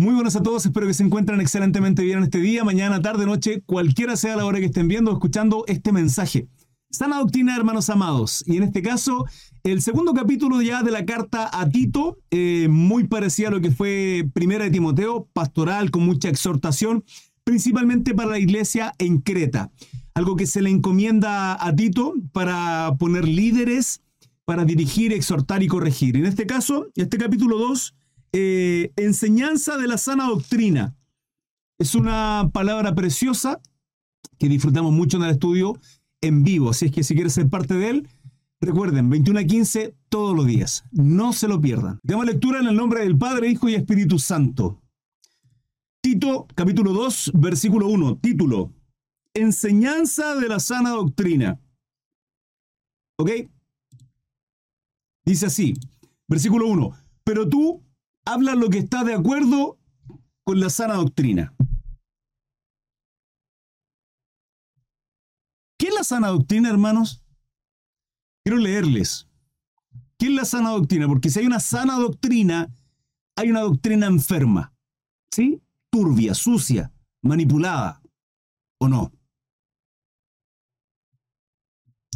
Muy buenos a todos, espero que se encuentren excelentemente bien en este día, mañana, tarde, noche, cualquiera sea la hora que estén viendo o escuchando este mensaje. Sana doctrina, hermanos amados, y en este caso, el segundo capítulo ya de la carta a Tito, eh, muy parecida a lo que fue Primera de Timoteo, pastoral, con mucha exhortación, principalmente para la iglesia en Creta. Algo que se le encomienda a Tito para poner líderes, para dirigir, exhortar y corregir. En este caso, este capítulo 2 eh, enseñanza de la sana doctrina. Es una palabra preciosa que disfrutamos mucho en el estudio en vivo. Así es que si quieres ser parte de él, recuerden, 21 a 15 todos los días. No se lo pierdan. Damos lectura en el nombre del Padre, Hijo y Espíritu Santo. Tito, capítulo 2, versículo 1, título. Enseñanza de la sana doctrina. ¿Ok? Dice así, versículo 1. Pero tú habla lo que está de acuerdo con la sana doctrina. ¿Qué es la sana doctrina, hermanos? Quiero leerles. ¿Qué es la sana doctrina? Porque si hay una sana doctrina, hay una doctrina enferma. ¿Sí? Turbia, sucia, manipulada. ¿O no?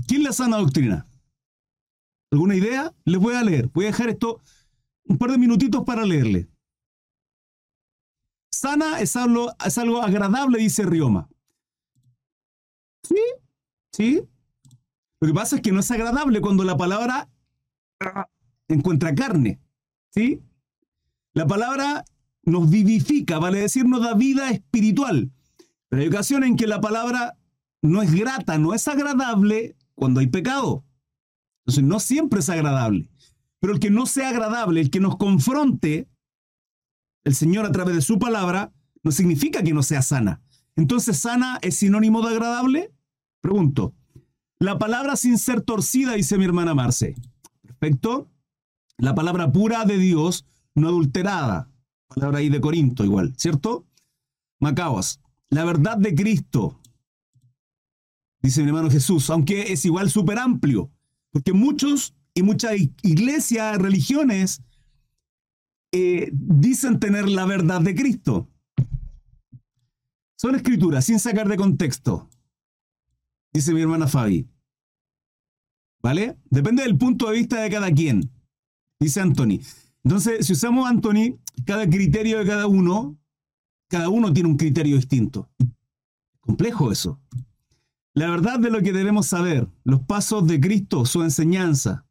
¿Qué es la sana doctrina? ¿Alguna idea? Les voy a leer. Voy a dejar esto un par de minutitos para leerle. Sana es algo, es algo agradable, dice Rioma. Sí, sí. Lo que pasa es que no es agradable cuando la palabra encuentra carne. ¿Sí? La palabra nos vivifica, vale decir, nos da vida espiritual. Pero hay ocasiones en que la palabra no es grata, no es agradable cuando hay pecado. Entonces no siempre es agradable. Pero el que no sea agradable, el que nos confronte, el Señor a través de su palabra, no significa que no sea sana. Entonces, ¿sana es sinónimo de agradable? Pregunto. La palabra sin ser torcida, dice mi hermana Marce. Perfecto. La palabra pura de Dios, no adulterada. Palabra ahí de Corinto igual, ¿cierto? Macaos. La verdad de Cristo, dice mi hermano Jesús, aunque es igual súper amplio, porque muchos y muchas iglesias, religiones, eh, dicen tener la verdad de Cristo. Son escrituras sin sacar de contexto, dice mi hermana Fabi. ¿Vale? Depende del punto de vista de cada quien, dice Anthony. Entonces, si usamos Anthony, cada criterio de cada uno, cada uno tiene un criterio distinto. Complejo eso. La verdad de lo que debemos saber, los pasos de Cristo, su enseñanza,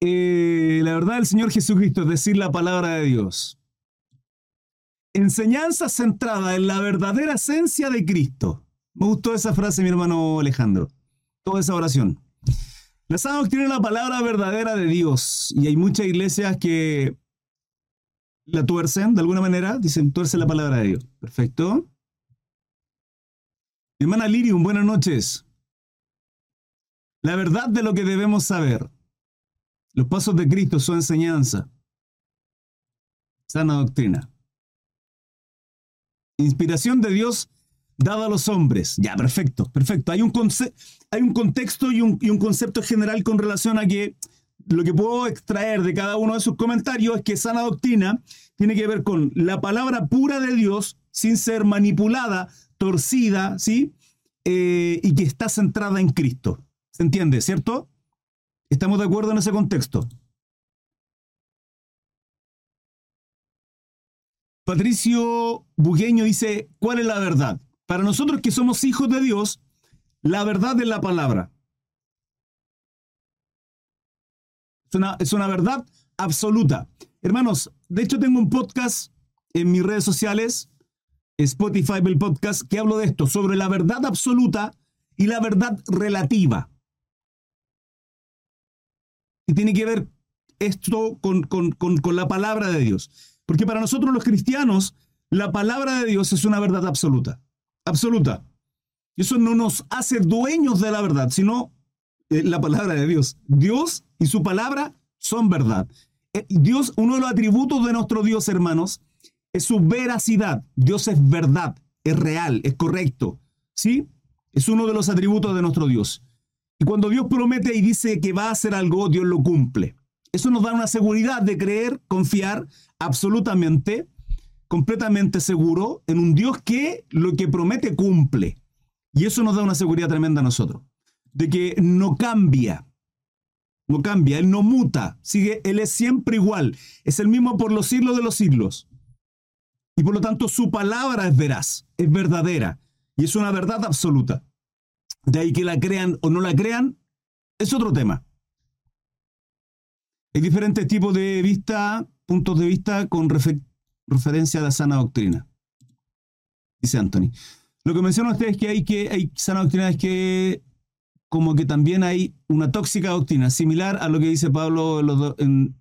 eh, la verdad del Señor Jesucristo, es decir, la palabra de Dios. Enseñanza centrada en la verdadera esencia de Cristo. Me gustó esa frase, mi hermano Alejandro. Toda esa oración. La sana doctrina es la palabra verdadera de Dios. Y hay muchas iglesias que la tuercen de alguna manera. Dicen, tuerce la palabra de Dios. Perfecto. Mi hermana Lirium, buenas noches. La verdad de lo que debemos saber. Los pasos de Cristo, su enseñanza. Sana doctrina. Inspiración de Dios dada a los hombres. Ya, perfecto, perfecto. Hay un, hay un contexto y un, y un concepto general con relación a que lo que puedo extraer de cada uno de sus comentarios es que sana doctrina tiene que ver con la palabra pura de Dios sin ser manipulada, torcida, ¿sí? Eh, y que está centrada en Cristo. ¿Se entiende, cierto? ¿Estamos de acuerdo en ese contexto? Patricio Bugueño dice, ¿cuál es la verdad? Para nosotros que somos hijos de Dios, la verdad es la palabra. Es una, es una verdad absoluta. Hermanos, de hecho tengo un podcast en mis redes sociales, Spotify, el podcast, que hablo de esto, sobre la verdad absoluta y la verdad relativa. Y tiene que ver esto con, la palabra de Dios. Porque para nosotros los cristianos, la palabra de Dios es una verdad absoluta. Absoluta. Eso no nos hace dueños de la verdad, sino eh, la palabra de Dios. Dios y su palabra son verdad. Eh, Dios, uno de los atributos de nuestro Dios, hermanos, es su veracidad. Dios es verdad, es real, es correcto. ¿Sí? Es uno de los atributos de nuestro Dios. Y cuando Dios promete y dice que va a hacer algo, Dios lo cumple. Eso nos da una seguridad de creer, confiar absolutamente completamente seguro en un Dios que lo que promete cumple. Y eso nos da una seguridad tremenda a nosotros, de que no cambia, no cambia, Él no muta, sigue, Él es siempre igual, es el mismo por los siglos de los siglos. Y por lo tanto su palabra es veraz, es verdadera, y es una verdad absoluta. De ahí que la crean o no la crean, es otro tema. Hay diferentes tipos de vista, puntos de vista con referencia a la sana doctrina. Dice Anthony. Lo que menciona usted es que hay que hay sana doctrina es que como que también hay una tóxica doctrina, similar a lo que dice Pablo en,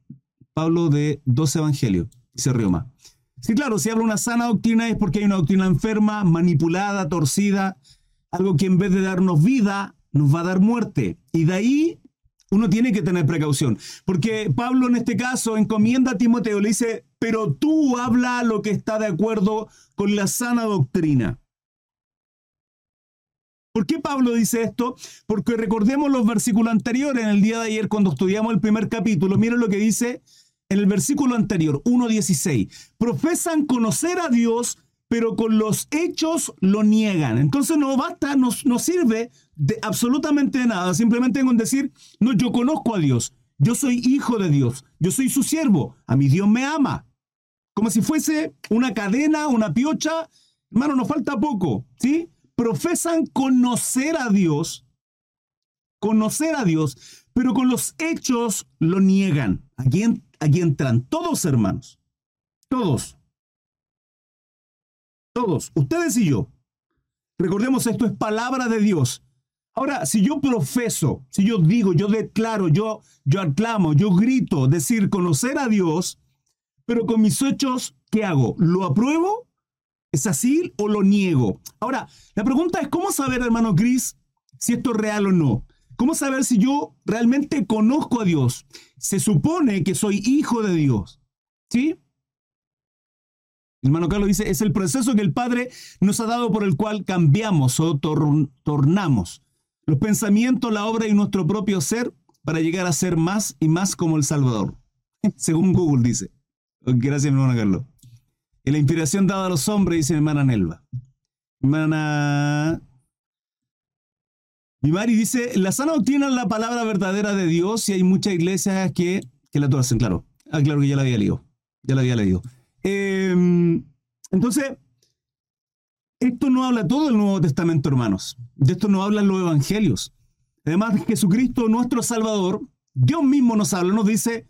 Pablo de dos evangelios, dice Rioma. Sí, claro, si habla una sana doctrina es porque hay una doctrina enferma, manipulada, torcida, algo que en vez de darnos vida, nos va a dar muerte. Y de ahí uno tiene que tener precaución, porque Pablo en este caso encomienda a Timoteo, le dice, pero tú habla lo que está de acuerdo con la sana doctrina. ¿Por qué Pablo dice esto? Porque recordemos los versículos anteriores en el día de ayer cuando estudiamos el primer capítulo. Miren lo que dice en el versículo anterior, 1.16. Profesan conocer a Dios, pero con los hechos lo niegan. Entonces no basta, no, no sirve de absolutamente nada. Simplemente con decir, no, yo conozco a Dios, yo soy hijo de Dios, yo soy su siervo, a mi Dios me ama. Como si fuese una cadena, una piocha. Hermano, nos falta poco, ¿sí? Profesan conocer a Dios, conocer a Dios, pero con los hechos lo niegan. Aquí, aquí entran todos, hermanos. Todos. Todos, ustedes y yo. Recordemos, esto es palabra de Dios. Ahora, si yo profeso, si yo digo, yo declaro, yo, yo aclamo, yo grito, decir, conocer a Dios, pero con mis hechos, ¿qué hago? ¿Lo apruebo? ¿Es así o lo niego? Ahora, la pregunta es, ¿cómo saber, hermano Cris, si esto es real o no? ¿Cómo saber si yo realmente conozco a Dios? Se supone que soy hijo de Dios. ¿Sí? Hermano Carlos dice, es el proceso que el Padre nos ha dado por el cual cambiamos o tornamos los pensamientos, la obra y nuestro propio ser para llegar a ser más y más como el Salvador. Según Google dice. Gracias, hermano Carlos. En la inspiración dada a los hombres, dice mi hermana Nelva. Hermana... Mi Mari dice, la sana doctrina es la palabra verdadera de Dios y hay muchas iglesias que, que la hacen, claro. Ah, claro que ya la había leído. Ya la había leído. Em, entonces, esto no habla todo el Nuevo Testamento, hermanos. De esto no hablan los evangelios. Además, Jesucristo, nuestro Salvador, Dios mismo nos habla, nos dice,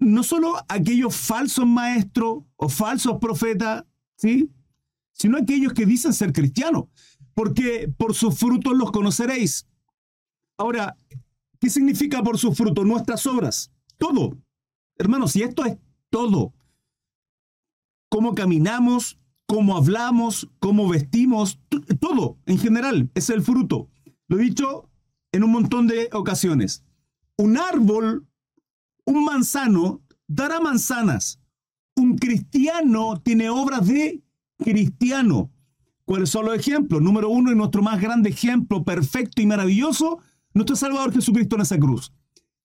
no solo aquellos falsos maestros o falsos profetas, ¿sí? sino aquellos que dicen ser cristianos, porque por sus frutos los conoceréis. Ahora, ¿qué significa por sus frutos? Nuestras obras. Todo. Hermanos, y esto es todo. Cómo caminamos, cómo hablamos, cómo vestimos, todo en general es el fruto. Lo he dicho en un montón de ocasiones. Un árbol, un manzano, dará manzanas. Un cristiano tiene obras de cristiano. ¿Cuáles son los ejemplos? Número uno y nuestro más grande ejemplo, perfecto y maravilloso, nuestro Salvador Jesucristo en esa cruz,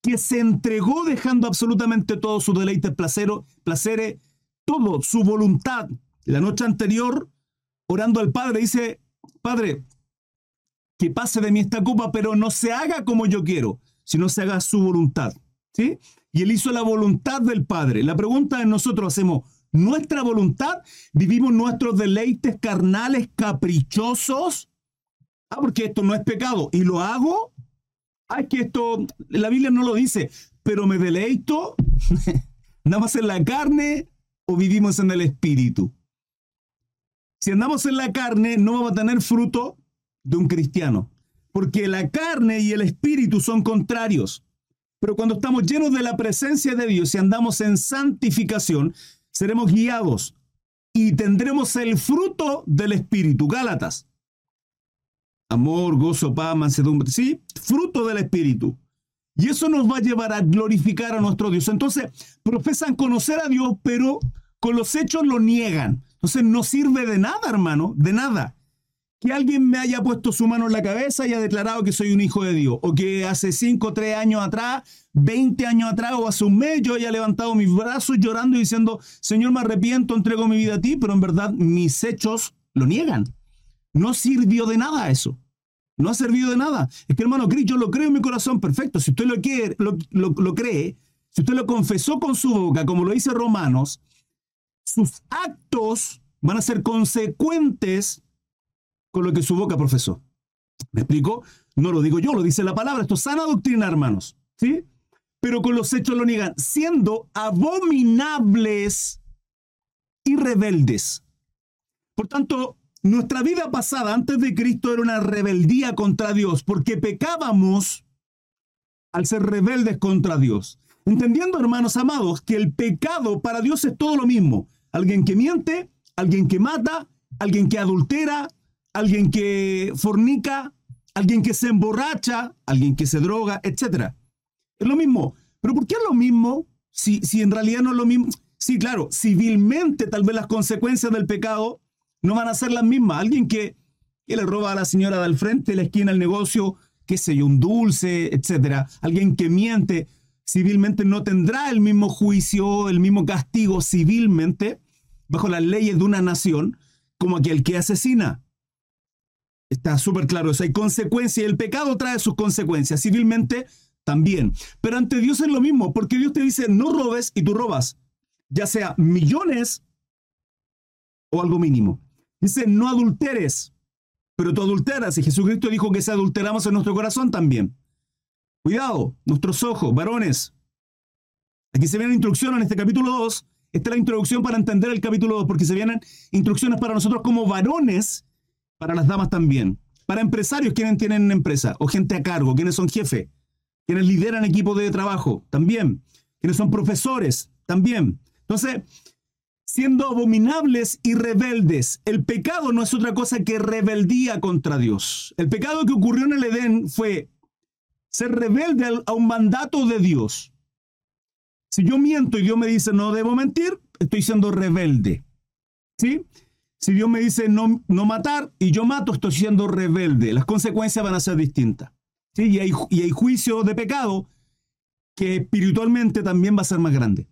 que se entregó dejando absolutamente todos sus deleites, placeres, todo, su voluntad, la noche anterior, orando al Padre, dice, Padre, que pase de mí esta copa, pero no se haga como yo quiero, sino se haga su voluntad. ¿Sí? Y él hizo la voluntad del Padre. La pregunta es, nosotros hacemos nuestra voluntad, vivimos nuestros deleites carnales caprichosos. Ah, porque esto no es pecado. Y lo hago. Ah, es que esto, la Biblia no lo dice, pero me deleito. Nada más en la carne o vivimos en el espíritu. Si andamos en la carne, no vamos a tener fruto de un cristiano, porque la carne y el espíritu son contrarios. Pero cuando estamos llenos de la presencia de Dios y andamos en santificación, seremos guiados y tendremos el fruto del espíritu. Gálatas. Amor, gozo, paz, mansedumbre. Sí, fruto del espíritu. Y eso nos va a llevar a glorificar a nuestro Dios. Entonces, profesan conocer a Dios, pero con los hechos lo niegan. Entonces no sirve de nada, hermano, de nada. que alguien me haya puesto su mano en la cabeza y ha declarado que soy un hijo de Dios, o que hace 5, 3 años atrás, 20 años atrás o hace un mes yo haya levantado mis brazos llorando y diciendo, Señor, me arrepiento, entrego mi vida a ti, pero en verdad mis hechos lo niegan. No sirvió de nada eso. No ha servido de nada. Es que hermano Cris, yo lo creo en mi corazón, perfecto. Si usted lo, quiere, lo, lo cree, si usted lo confesó con su boca, como lo dice Romanos, sus actos van a ser consecuentes con lo que su boca profesó. ¿Me explico? No lo digo yo, lo dice la palabra. Esto es sana doctrina, hermanos. ¿Sí? Pero con los hechos lo niegan, siendo abominables y rebeldes. Por tanto, nuestra vida pasada antes de Cristo era una rebeldía contra Dios, porque pecábamos al ser rebeldes contra Dios. Entendiendo, hermanos amados, que el pecado para Dios es todo lo mismo. Alguien que miente, alguien que mata, alguien que adultera, alguien que fornica, alguien que se emborracha, alguien que se droga, etc. Es lo mismo. Pero ¿por qué es lo mismo si, si en realidad no es lo mismo? Sí, claro, civilmente tal vez las consecuencias del pecado no van a ser las mismas. Alguien que, le roba a la señora del frente la esquina el negocio, qué sé yo, un dulce, etc. Alguien que miente civilmente no tendrá el mismo juicio, el mismo castigo civilmente bajo las leyes de una nación como aquel que asesina. Está súper claro eso. Hay consecuencias. El pecado trae sus consecuencias. Civilmente también. Pero ante Dios es lo mismo, porque Dios te dice, no robes y tú robas. Ya sea millones o algo mínimo. Dice, no adulteres, pero tú adulteras. Y Jesucristo dijo que se adulteramos en nuestro corazón también. Cuidado, nuestros ojos, varones. Aquí se viene la instrucción en este capítulo 2. Esta es la introducción para entender el capítulo 2, porque se vienen instrucciones para nosotros como varones para las damas también, para empresarios quienes tienen empresa o gente a cargo, quienes son jefes, quienes lideran equipos de trabajo también, quienes son profesores también. Entonces, siendo abominables y rebeldes, el pecado no es otra cosa que rebeldía contra Dios. El pecado que ocurrió en el Edén fue ser rebelde a un mandato de Dios. Si yo miento y Dios me dice no debo mentir, estoy siendo rebelde. ¿Sí? Si Dios me dice no, no matar y yo mato, estoy siendo rebelde. Las consecuencias van a ser distintas. ¿sí? Y, hay, y hay juicio de pecado que espiritualmente también va a ser más grande.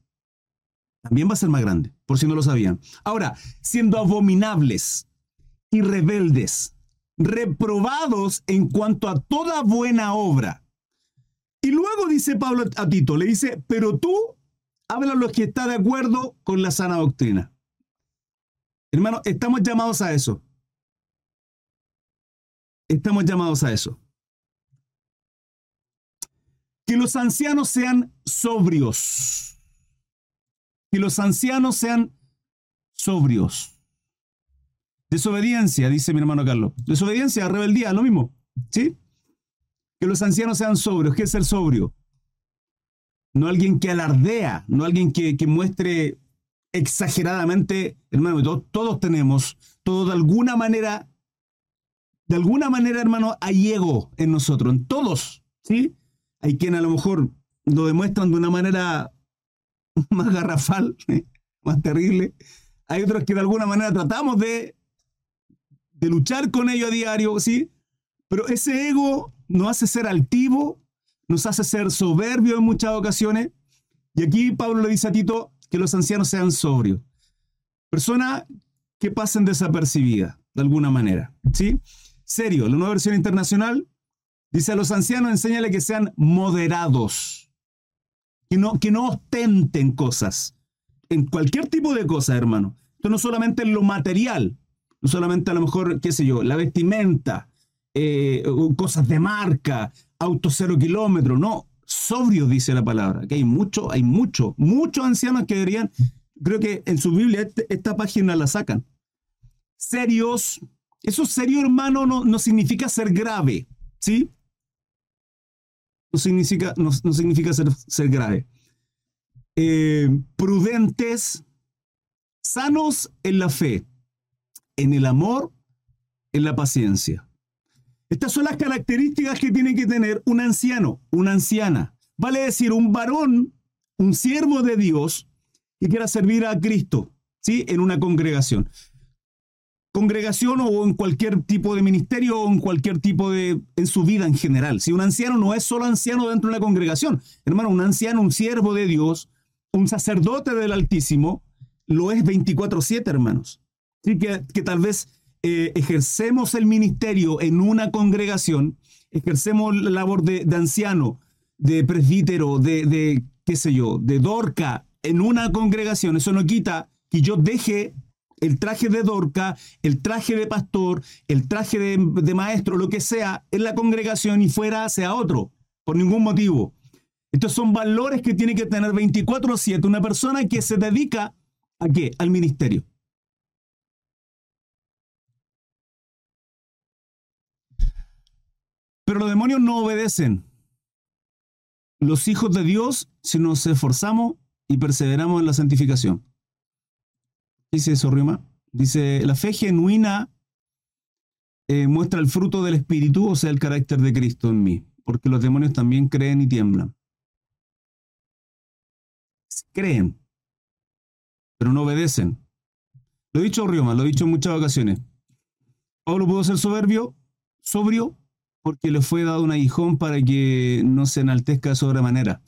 También va a ser más grande, por si no lo sabían. Ahora, siendo abominables y rebeldes, reprobados en cuanto a toda buena obra. Y luego dice Pablo a Tito, le dice, pero tú habla a los que está de acuerdo con la sana doctrina. Hermano, estamos llamados a eso. Estamos llamados a eso. Que los ancianos sean sobrios. Que los ancianos sean sobrios. Desobediencia, dice mi hermano Carlos. Desobediencia, rebeldía, lo mismo. ¿Sí? Que los ancianos sean sobrios. ¿Qué es ser sobrio? No alguien que alardea, no alguien que, que muestre exageradamente, hermano, todos, tenemos, todos de alguna manera, de alguna manera, hermano, hay ego en nosotros, en todos, ¿sí? Hay quien a lo mejor lo demuestran de una manera más garrafal, más terrible. Hay otros que de alguna manera tratamos de, de luchar con ello a diario, ¿sí? Pero ese ego nos hace ser altivo, nos hace ser soberbio en muchas ocasiones. Y aquí Pablo le dice a Tito, que los ancianos sean sobrios. Personas que pasen desapercibidas, de alguna manera. ¿Sí? Serio, la nueva versión internacional dice a los ancianos, enséñale que sean moderados, que no, que no ostenten cosas, en cualquier tipo de cosa, hermano. Esto no solamente en lo material, no solamente a lo mejor, qué sé yo, la vestimenta, eh, cosas de marca, auto cero kilómetros, no, sobrio, dice la palabra, que hay mucho, hay mucho, muchos ancianos que deberían, creo que en su Biblia este, esta página la sacan. Serios, eso serio hermano no, no significa ser grave, ¿sí? No significa, no, significa ser, ser grave. Eh, prudentes, sanos en la fe, en el amor, en la paciencia. Estas son las características que tiene que tener un anciano, una anciana. Vale decir, un varón, un siervo de Dios que quiera servir a Cristo, ¿sí? En una congregación. Congregación o en cualquier tipo de ministerio o en cualquier tipo de, en su vida en general. Si un anciano no es solo anciano dentro de la congregación, hermano, un anciano, un siervo de Dios, un sacerdote del Altísimo, lo es 24/7, hermanos. Así que, que tal vez eh, ejercemos el ministerio en una congregación, ejercemos la labor de, anciano, de presbítero, de, de, qué sé yo, de dorca en una congregación, eso no quita que yo deje el traje de Dorca, el traje de pastor, el traje de, maestro, lo que sea, en la congregación y fuera sea otro, por ningún motivo. Estos son valores que tiene que tener 24/7 una persona que se dedica a qué? Al ministerio. Pero los demonios no obedecen. Los hijos de Dios, si nos esforzamos y perseveramos en la santificación dice eso, Rima? Dice, la fe genuina eh, muestra el fruto del Espíritu, o sea, el carácter de Cristo en mí, porque los demonios también creen y tiemblan. Creen, pero no obedecen. Lo he dicho, Rioma, lo he dicho en muchas ocasiones. Pablo pudo ser soberbio, sobrio, porque le fue dado un aguijón para que no se enaltezca de sobremanera.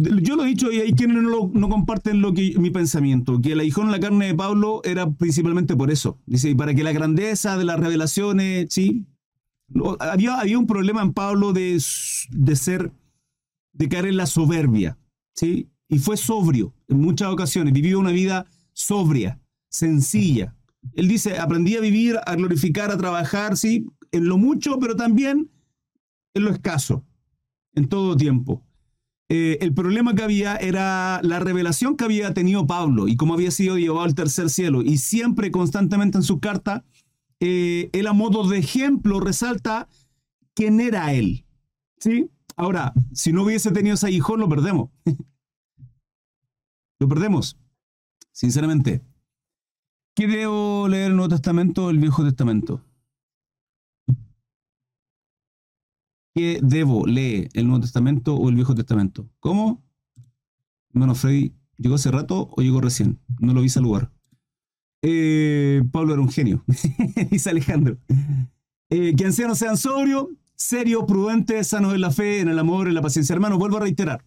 Yo lo he dicho y hay quienes no, no comparten lo que, mi pensamiento, que el aguijón en la carne de Pablo era principalmente por eso. Dice, para que la grandeza de las revelaciones, sí. Había, había un problema en Pablo de, de ser, de caer en la soberbia, sí. Y fue sobrio en muchas ocasiones, vivió una vida sobria, sencilla. Él dice, aprendí a vivir, a glorificar, a trabajar, sí, en lo mucho, pero también en lo escaso, en todo tiempo. Eh, el problema que había era la revelación que había tenido Pablo y cómo había sido llevado al tercer cielo. Y siempre, constantemente en su carta, eh, él a modo de ejemplo resalta quién era él. ¿Sí? Ahora, si no hubiese tenido ese hijo, lo perdemos. lo perdemos, sinceramente. ¿Qué debo leer el Nuevo Testamento o el Viejo Testamento? ¿Qué debo? ¿Lee el Nuevo Testamento o el Viejo Testamento? ¿Cómo? Hermano Freddy, ¿llegó hace rato o llegó recién? No lo vi saludar. Eh, Pablo era un genio, dice Alejandro. Eh, que ancianos sean sobrios, serios, prudentes, sanos en la fe, en el amor, en la paciencia. Hermano, vuelvo a reiterar.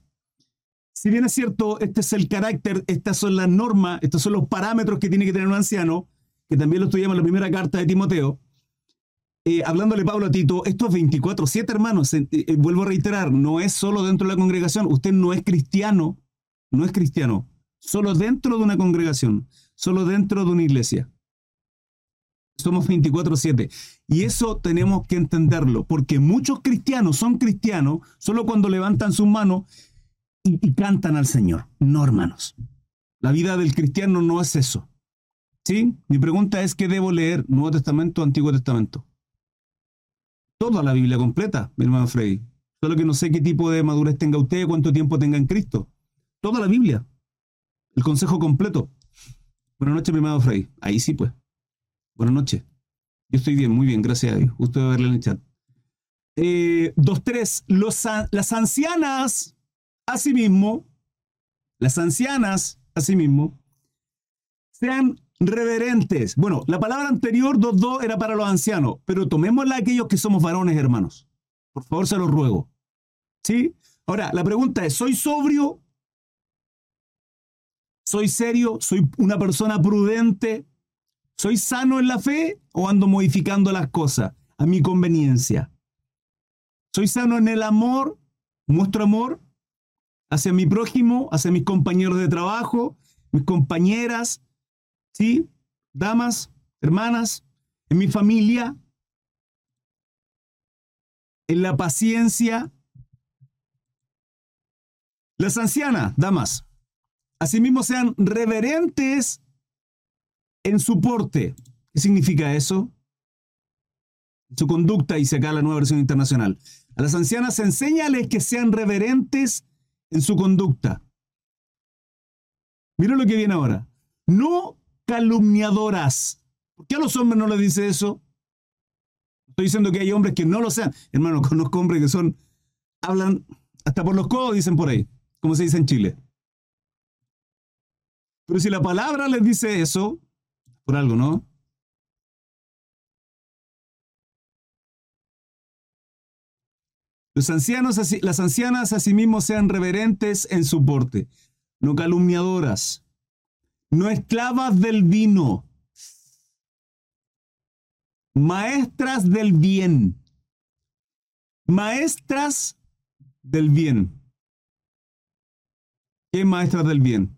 Si bien es cierto, este es el carácter, estas son las normas, estos son los parámetros que tiene que tener un anciano, que también lo estudiamos en la primera carta de Timoteo, eh, hablándole Pablo a Tito, esto es 24-7, hermanos. Eh, eh, vuelvo a reiterar, no es solo dentro de la congregación. Usted no es cristiano, no es cristiano, solo dentro de una congregación, solo dentro de una iglesia. Somos 24-7. Y eso tenemos que entenderlo, porque muchos cristianos son cristianos solo cuando levantan sus manos y, y cantan al Señor. No, hermanos. La vida del cristiano no es eso. ¿Sí? Mi pregunta es, ¿qué debo leer? ¿Nuevo Testamento o Antiguo Testamento? Toda la Biblia completa, mi hermano Freddy. Solo que no sé qué tipo de madurez tenga usted, cuánto tiempo tenga en Cristo. Toda la Biblia. El consejo completo. Buenas noches, mi hermano Freddy. Ahí sí, pues. Buenas noches. Yo estoy bien, muy bien, gracias a Dios. Va a verle en el chat. Eh, dos, tres. las ancianas, asimismo, las ancianas, asimismo, sean reverentes. Bueno, la palabra anterior, dos, dos, era para los ancianos, pero tomémosla a aquellos que somos varones, hermanos. Por favor, se los ruego. ¿Sí? Ahora, la pregunta es, ¿soy sobrio? ¿Soy serio? ¿Soy una persona prudente? ¿Soy sano en la fe o ando modificando las cosas a mi conveniencia? ¿Soy sano en el amor? ¿Muestro amor hacia mi prójimo, hacia mis compañeros de trabajo, mis compañeras, ¿sí? Damas, hermanas, en mi familia, en la paciencia. Las ancianas, damas, asimismo sean reverentes en su porte. ¿Qué significa eso? Su conducta, se acá la nueva versión internacional. A las ancianas enséñales que sean reverentes en su conducta. Mira lo que viene ahora. No calumniadoras. ¿Por qué a los hombres no les dice eso? Estoy diciendo que hay hombres que no lo sean. Hermano, conozco hombres que son, hablan hasta por los codos, dicen por ahí, como se dice en Chile. Pero si la palabra les dice eso, por algo, ¿no? Los ancianos, las ancianas asimismo sean reverentes en su porte, no calumniadoras, no esclavas del vino, maestras del bien, maestras del bien. ¿Qué maestras del bien?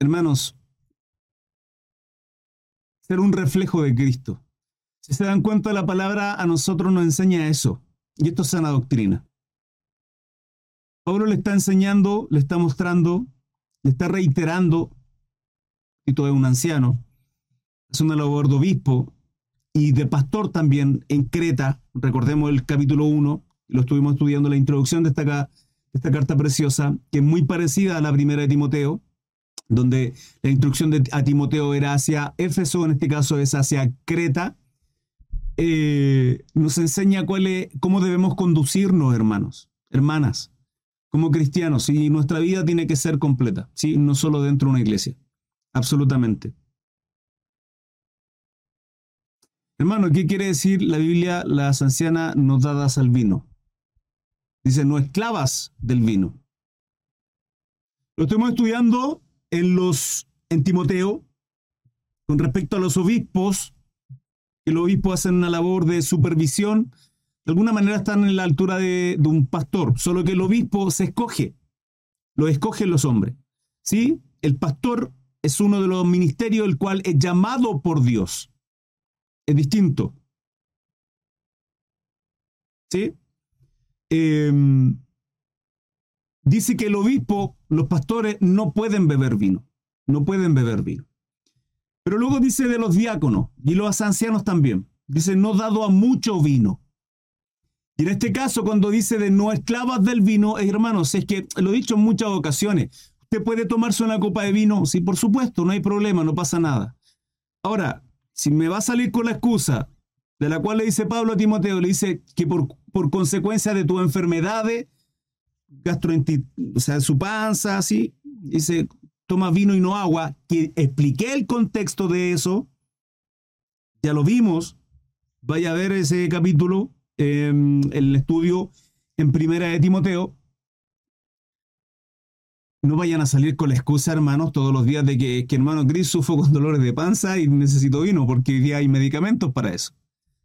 Hermanos, ser un reflejo de Cristo. Si se dan cuenta, la palabra a nosotros nos enseña eso. Y esto es sana doctrina. Pablo le está enseñando, le está mostrando, le está reiterando, Tito es un anciano, es una labor de obispo y de pastor también en Creta, recordemos el capítulo 1, lo estuvimos estudiando la introducción de esta, carta preciosa, que es muy parecida a la primera de Timoteo, donde la instrucción de, a Timoteo era hacia Éfeso, en este caso es hacia Creta, eh, nos enseña cómo debemos conducirnos, hermanos, hermanas, como cristianos, y nuestra vida tiene que ser completa, ¿sí? no solo dentro de una iglesia, absolutamente. Hermano, ¿qué quiere decir la Biblia, las ancianas no dadas al vino? Dice, no esclavas del vino. Lo estamos estudiando en los en Timoteo con respecto a los obispos, que los obispos hacen una labor de supervisión, de alguna manera están en la altura de, un pastor, solo que el obispo se escoge, lo escogen los hombres. ¿Sí? El pastor es uno de los ministerios el cual es llamado por Dios. Es distinto. ¿Sí? Em, dice que el obispo, los pastores, no pueden beber vino. No pueden beber vino. Pero luego dice de los diáconos y los ancianos también. Dice, no dado a mucho vino. Y en este caso, cuando dice de no esclavas del vino, eh, hermanos, es que lo he dicho en muchas ocasiones. ¿Usted puede tomarse una copa de vino? Sí, por supuesto, no hay problema, no pasa nada. Ahora, si me va a salir con la excusa de la cual le dice Pablo a Timoteo, le dice que por, por consecuencia de tu enfermedades, o sea, su panza, así, dice, toma vino y no agua, que expliqué el contexto de eso, ya lo vimos, vaya a ver ese capítulo, en el estudio en primera de Timoteo, no vayan a salir con la excusa, hermanos, todos los días de que, hermano Cris sufro con dolores de panza y necesito vino, porque hoy día hay medicamentos para eso.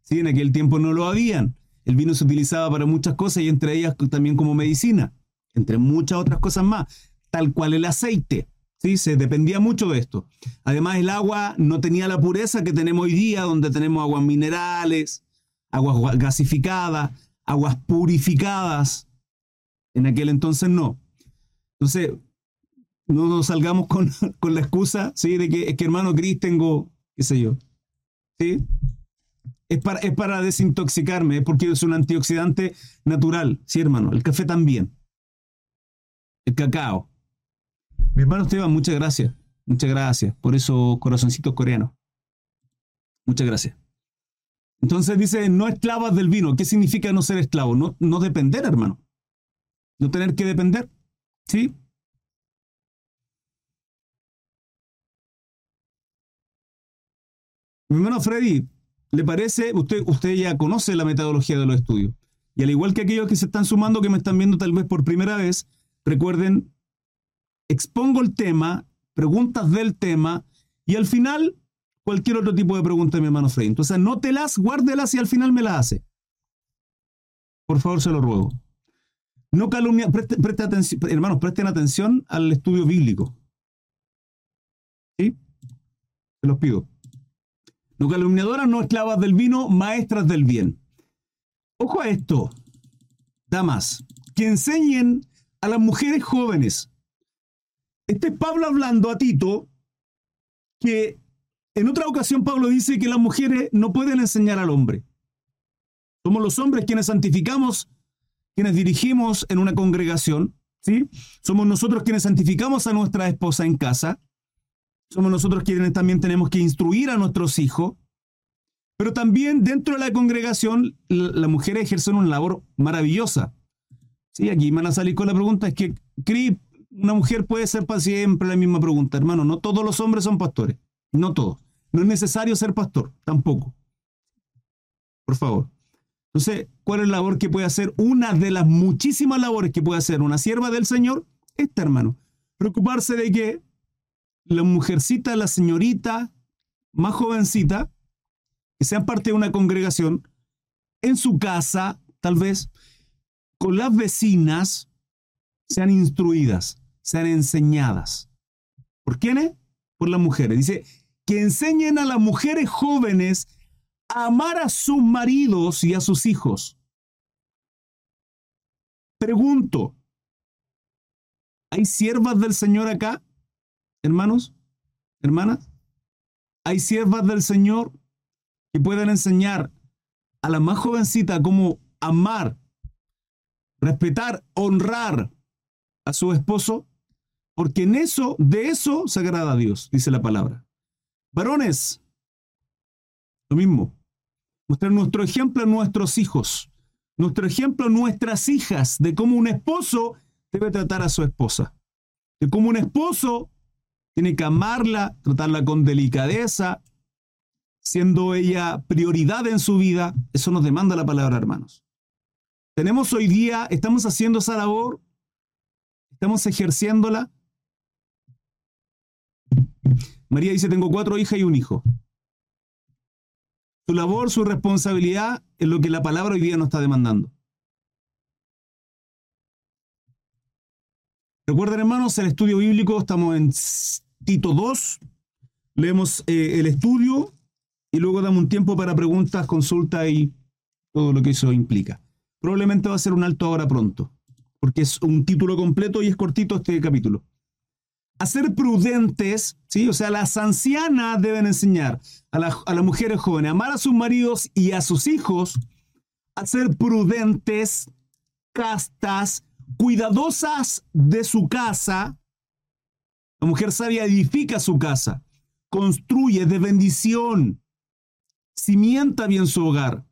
Sí, en aquel tiempo no lo habían. El vino se utilizaba para muchas cosas y entre ellas también como medicina, entre muchas otras cosas más, tal cual el aceite. ¿sí? Se dependía mucho de esto. Además, el agua no tenía la pureza que tenemos hoy día, donde tenemos aguas minerales, aguas gasificadas, aguas purificadas. En aquel entonces no. Entonces, no nos salgamos con, la excusa, ¿sí? De que es que hermano Cris tengo, qué sé yo. ¿Sí? Es para, es para desintoxicarme, porque es un antioxidante natural, sí, hermano. El café también. El cacao. Mi hermano Esteban, muchas gracias. Muchas gracias por esos corazoncitos coreanos. Muchas gracias. Entonces dice, no esclavas del vino. ¿Qué significa no ser esclavo? No, no depender, hermano. No tener que depender. ¿Sí? Mi hermano Freddy, ¿le parece? Usted, usted ya conoce la metodología de los estudios. Y al igual que aquellos que se están sumando, que me están viendo tal vez por primera vez, recuerden expongo el tema, preguntas del tema y al final cualquier otro tipo de pregunta mi hermano Frey. Entonces, anótelas, guárdelas y al final me las hace. Por favor, se lo ruego. No calumnia, preste, atención, hermanos, presten atención al estudio bíblico. ¿Sí? Se los pido. No calumniadoras, no esclavas del vino, maestras del bien. Ojo a esto, damas, que enseñen a las mujeres jóvenes este es Pablo hablando a Tito que en otra ocasión Pablo dice que las mujeres no pueden enseñar al hombre. Somos los hombres quienes santificamos, quienes dirigimos en una congregación, ¿sí? Somos nosotros quienes santificamos a nuestra esposa en casa. Somos nosotros quienes también tenemos que instruir a nuestros hijos. Pero también dentro de la congregación, las mujeres ejercen una labor maravillosa. Sí, aquí van a salir con la pregunta, es que, una mujer puede ser para siempre la misma pregunta, hermano. No todos los hombres son pastores. No todos. No es necesario ser pastor, tampoco. Por favor. Entonces, ¿cuál es la labor que puede hacer? Una de las muchísimas labores que puede hacer una sierva del Señor, esta hermano. Preocuparse de que la mujercita, la señorita más jovencita, que sean parte de una congregación, en su casa, tal vez, con las vecinas, sean instruidas, sean enseñadas. ¿Por quiénes? Por las mujeres. Dice, que enseñen a las mujeres jóvenes a amar a sus maridos y a sus hijos. Pregunto, ¿hay siervas del Señor acá, hermanos, hermanas? ¿Hay siervas del Señor que puedan enseñar a la más jovencita cómo amar, respetar, honrar a su esposo? Porque en eso, de eso se agrada a Dios, dice la palabra. Varones, lo mismo. Mostrar nuestro ejemplo a nuestros hijos, nuestro ejemplo a nuestras hijas de cómo un esposo debe tratar a su esposa, de cómo un esposo tiene que amarla, tratarla con delicadeza, siendo ella prioridad en su vida. Eso nos demanda la palabra, hermanos. Tenemos hoy día, estamos haciendo esa labor, estamos ejerciéndola. María dice, tengo cuatro hijas y un hijo. Su labor, su responsabilidad es lo que la palabra hoy día nos está demandando. Recuerden, hermanos, el estudio bíblico, estamos en Tito 2, leemos eh, el estudio y luego damos un tiempo para preguntas, consultas y todo lo que eso implica. Probablemente va a ser un alto ahora pronto, porque es un título completo y es cortito este capítulo a ser prudentes, ¿sí? O sea, las ancianas deben enseñar a, las mujeres jóvenes a amar a sus maridos y a sus hijos, a ser prudentes, castas, cuidadosas de su casa. La mujer sabia edifica su casa, construye de bendición, cimienta bien su hogar.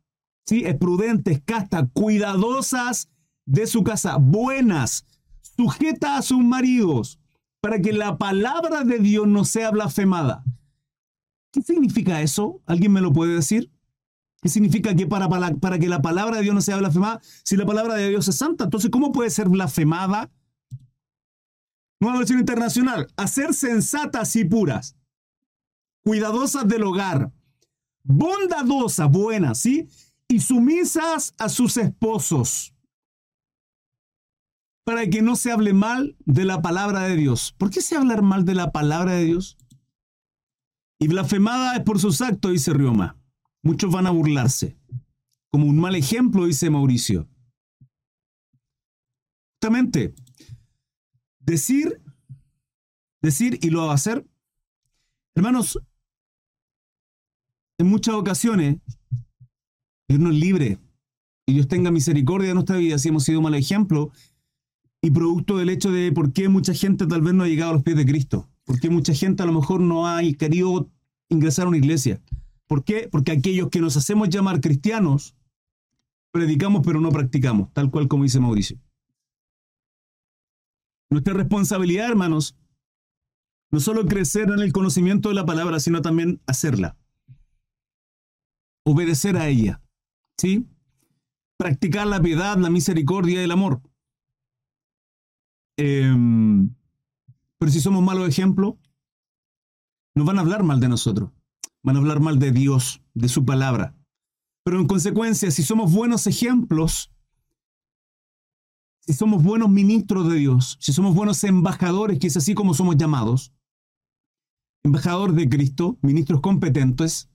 ¿sí? Es prudente, casta, cuidadosas de su casa, buenas, sujeta a sus maridos para que la palabra de Dios no sea blasfemada. ¿Qué significa eso? ¿Alguien me lo puede decir? ¿Qué significa que para, para, que la palabra de Dios no sea blasfemada? Si la palabra de Dios es santa, entonces ¿cómo puede ser blasfemada? Nueva versión internacional, hacer sensatas y puras, cuidadosas del hogar, bondadosas, buenas, ¿sí? Y sumisas a sus esposos para que no se hable mal de la palabra de Dios. ¿Por qué se hablar mal de la palabra de Dios? Y blasfemada es por sus actos, dice Rioma. Muchos van a burlarse. Como un mal ejemplo, dice Mauricio. Justamente, decir, decir y lo va hacer. Hermanos, en muchas ocasiones, Dios nos libre y Dios tenga misericordia de nuestra vida si hemos sido mal ejemplo y producto del hecho de por qué mucha gente tal vez no ha llegado a los pies de Cristo, por qué mucha gente a lo mejor no ha querido ingresar a una iglesia. ¿Por qué? Porque aquellos que nos hacemos llamar cristianos, predicamos pero no practicamos, tal cual como dice Mauricio. Nuestra responsabilidad, hermanos, no solo crecer en el conocimiento de la palabra, sino también hacerla. Obedecer a ella. ¿Sí? Practicar la piedad, la misericordia y el amor. Em, pero si somos malos ejemplos, nos van a hablar mal de nosotros, van a hablar mal de Dios, de su palabra. Pero en consecuencia, si somos buenos ejemplos, si somos buenos ministros de Dios, si somos buenos embajadores, que es así como somos llamados, embajador de Cristo, ministros competentes,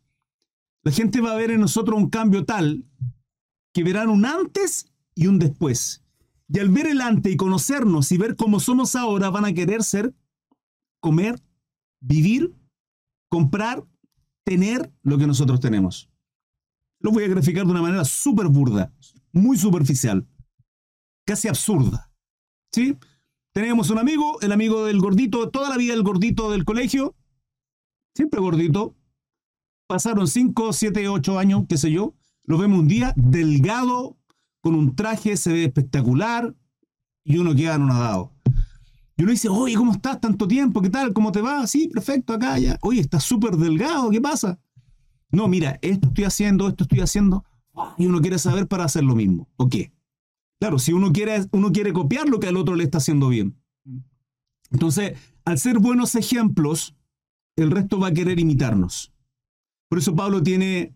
la gente va a ver en nosotros un cambio tal que verán un antes y un después. Y al ver el antes y conocernos y ver cómo somos ahora, van a querer ser, comer, vivir, comprar, tener lo que nosotros tenemos. Lo voy a graficar de una manera súper burda, muy superficial, casi absurda. ¿Sí? Teníamos un amigo, el amigo del gordito, toda la vida el gordito del colegio, siempre gordito. Pasaron 5, 7, 8 años, qué sé yo. Lo vemos un día delgado, con un traje, se ve espectacular y uno queda anonadado. Y uno dice, oye, ¿cómo estás? Tanto tiempo, ¿qué tal? ¿Cómo te va? Sí, perfecto, acá ya. Oye, estás súper delgado, ¿qué pasa? No, mira, esto estoy haciendo, esto estoy haciendo. y uno quiere saber para hacer lo mismo. ¿O qué? Claro, si uno quiere, uno quiere copiar lo que al otro le está haciendo bien. Entonces, al ser buenos ejemplos, el resto va a querer imitarnos. Por eso Pablo tiene,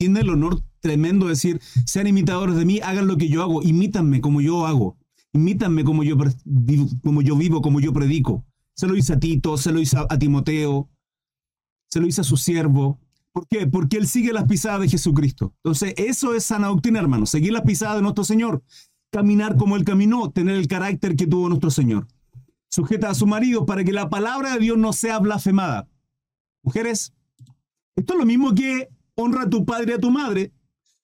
tiene el honor tremendo de decir, sean imitadores de mí, hagan lo que yo hago, imítanme como yo hago, imítanme como yo, como yo vivo, como yo predico. Se lo hice a Tito, se lo hice a Timoteo, se lo hice a su siervo. ¿Por qué? Porque él sigue las pisadas de Jesucristo. Entonces, eso es sana doctrina, hermano. Seguir las pisadas de nuestro Señor. Caminar como él caminó, tener el carácter que tuvo nuestro Señor. Sujeta a su marido para que la palabra de Dios no sea blasfemada. Mujeres, esto es lo mismo que honra a tu padre y a tu madre.